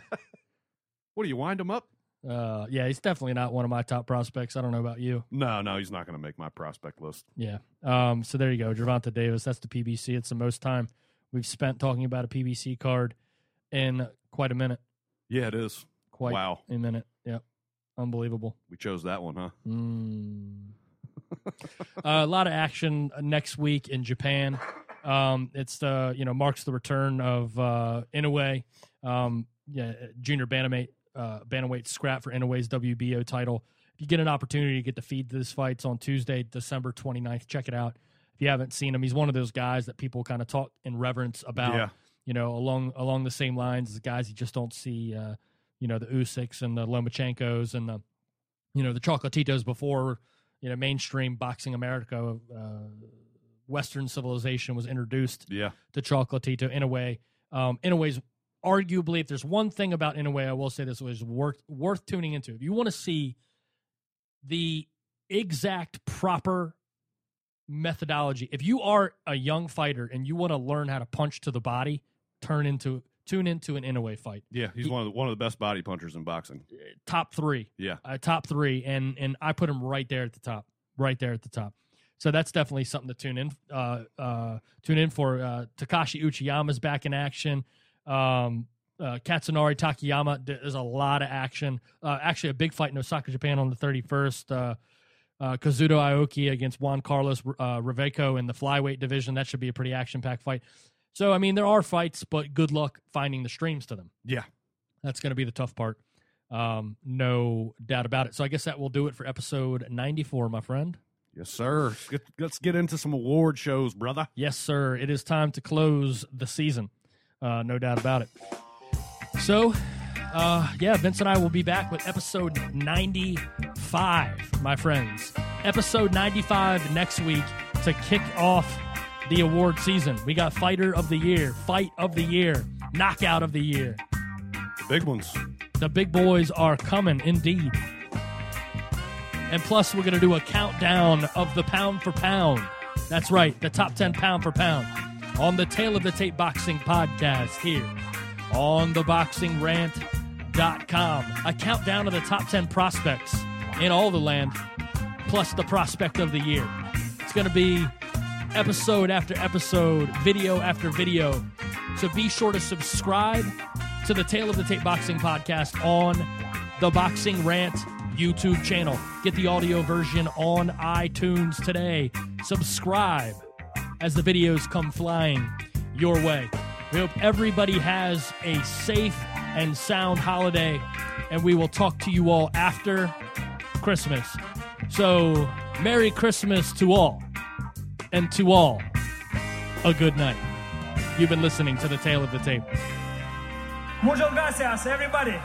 Speaker 5: What do you wind him up?
Speaker 4: Uh, yeah, he's definitely not one of my top prospects. I don't know about you.
Speaker 5: No, no, he's not going to make my prospect list.
Speaker 4: Yeah. Um, so there you go, Gervonta Davis. That's the PBC. It's the most time we've spent talking about a PBC card in quite a minute.
Speaker 5: Yeah, it is.
Speaker 4: Quite
Speaker 5: Wow.
Speaker 4: a minute. Yep. Unbelievable.
Speaker 5: We chose that one, huh?
Speaker 4: Mm. uh, a lot of action next week in Japan. Um, it's the you know marks the return of uh, Inoue, um, yeah, junior bantamweight uh, bantamweight scrap for Inoue's WBO title. If you get an opportunity to get the feed to this fight, it's on Tuesday, December 29th. Check it out. If you haven't seen him, he's one of those guys that people kind of talk in reverence about.
Speaker 5: Yeah.
Speaker 4: You know, along along the same lines as guys you just don't see. Uh, you know, the Usyks and the Lomachenkos and the you know the Chocolatitos before you know mainstream boxing America, uh, Western civilization was introduced
Speaker 5: Yeah.
Speaker 4: to Chocolatito in a way. Um, in a ways, arguably, if there's one thing about in a way, I will say this was worth worth tuning into. If you want to see the exact proper methodology, if you are a young fighter and you want to learn how to punch to the body, turn into tune into an Inoue fight.
Speaker 5: Yeah, he's
Speaker 4: He-
Speaker 5: one of the, one of the best body punchers in boxing.
Speaker 4: Top three.
Speaker 5: Yeah.
Speaker 4: uh, top three, and and I put him right there at the top, right there at the top. So that's definitely something to tune in, uh, uh, tune in for. Uh, Takashi Uchiyama's back in action. Um, uh, Katsunari Takayama, there's a lot of action. Uh, actually, a big fight in Osaka, Japan on the 31st. Uh, uh, Kazuto Ioka against Juan Carlos uh, Reveco in the flyweight division. That should be a pretty action packed fight. So, I mean, there are fights, but good luck finding the streams to them.
Speaker 5: Yeah.
Speaker 4: That's going to be the tough part. Um, no doubt about it. So I guess that will do it for episode 94, my friend.
Speaker 5: Yes, sir. Let's get, let's get into some award shows, brother.
Speaker 4: Yes, sir. It is time to close the season. Uh, no doubt about it. So, uh, yeah, Vince and I will be back with episode 95, my friends. Episode 95 next week to kick off the award season. We got Fighter of the Year, Fight of the Year, Knockout of the Year.
Speaker 5: The big ones.
Speaker 4: The big boys are coming indeed. And plus, we're going to do a countdown of the pound for pound. That's right, the top 10 pound for pound on the Tale of the Tape Boxing podcast here on theboxingrant.com. A countdown of the top 10 prospects in all the land, plus the prospect of the year. It's going to be episode after episode, video after video. So be sure to subscribe to the Tale of the Tape Boxing podcast on the Boxing Rant YouTube channel. Get the audio version on iTunes today. Subscribe as the videos come flying your way. We hope everybody has a safe and sound holiday, and we will talk to you all after Christmas. So, Merry Christmas to all, and to all, a good night. You've been listening to the Tale of the Tape.
Speaker 6: Muchas gracias, everybody.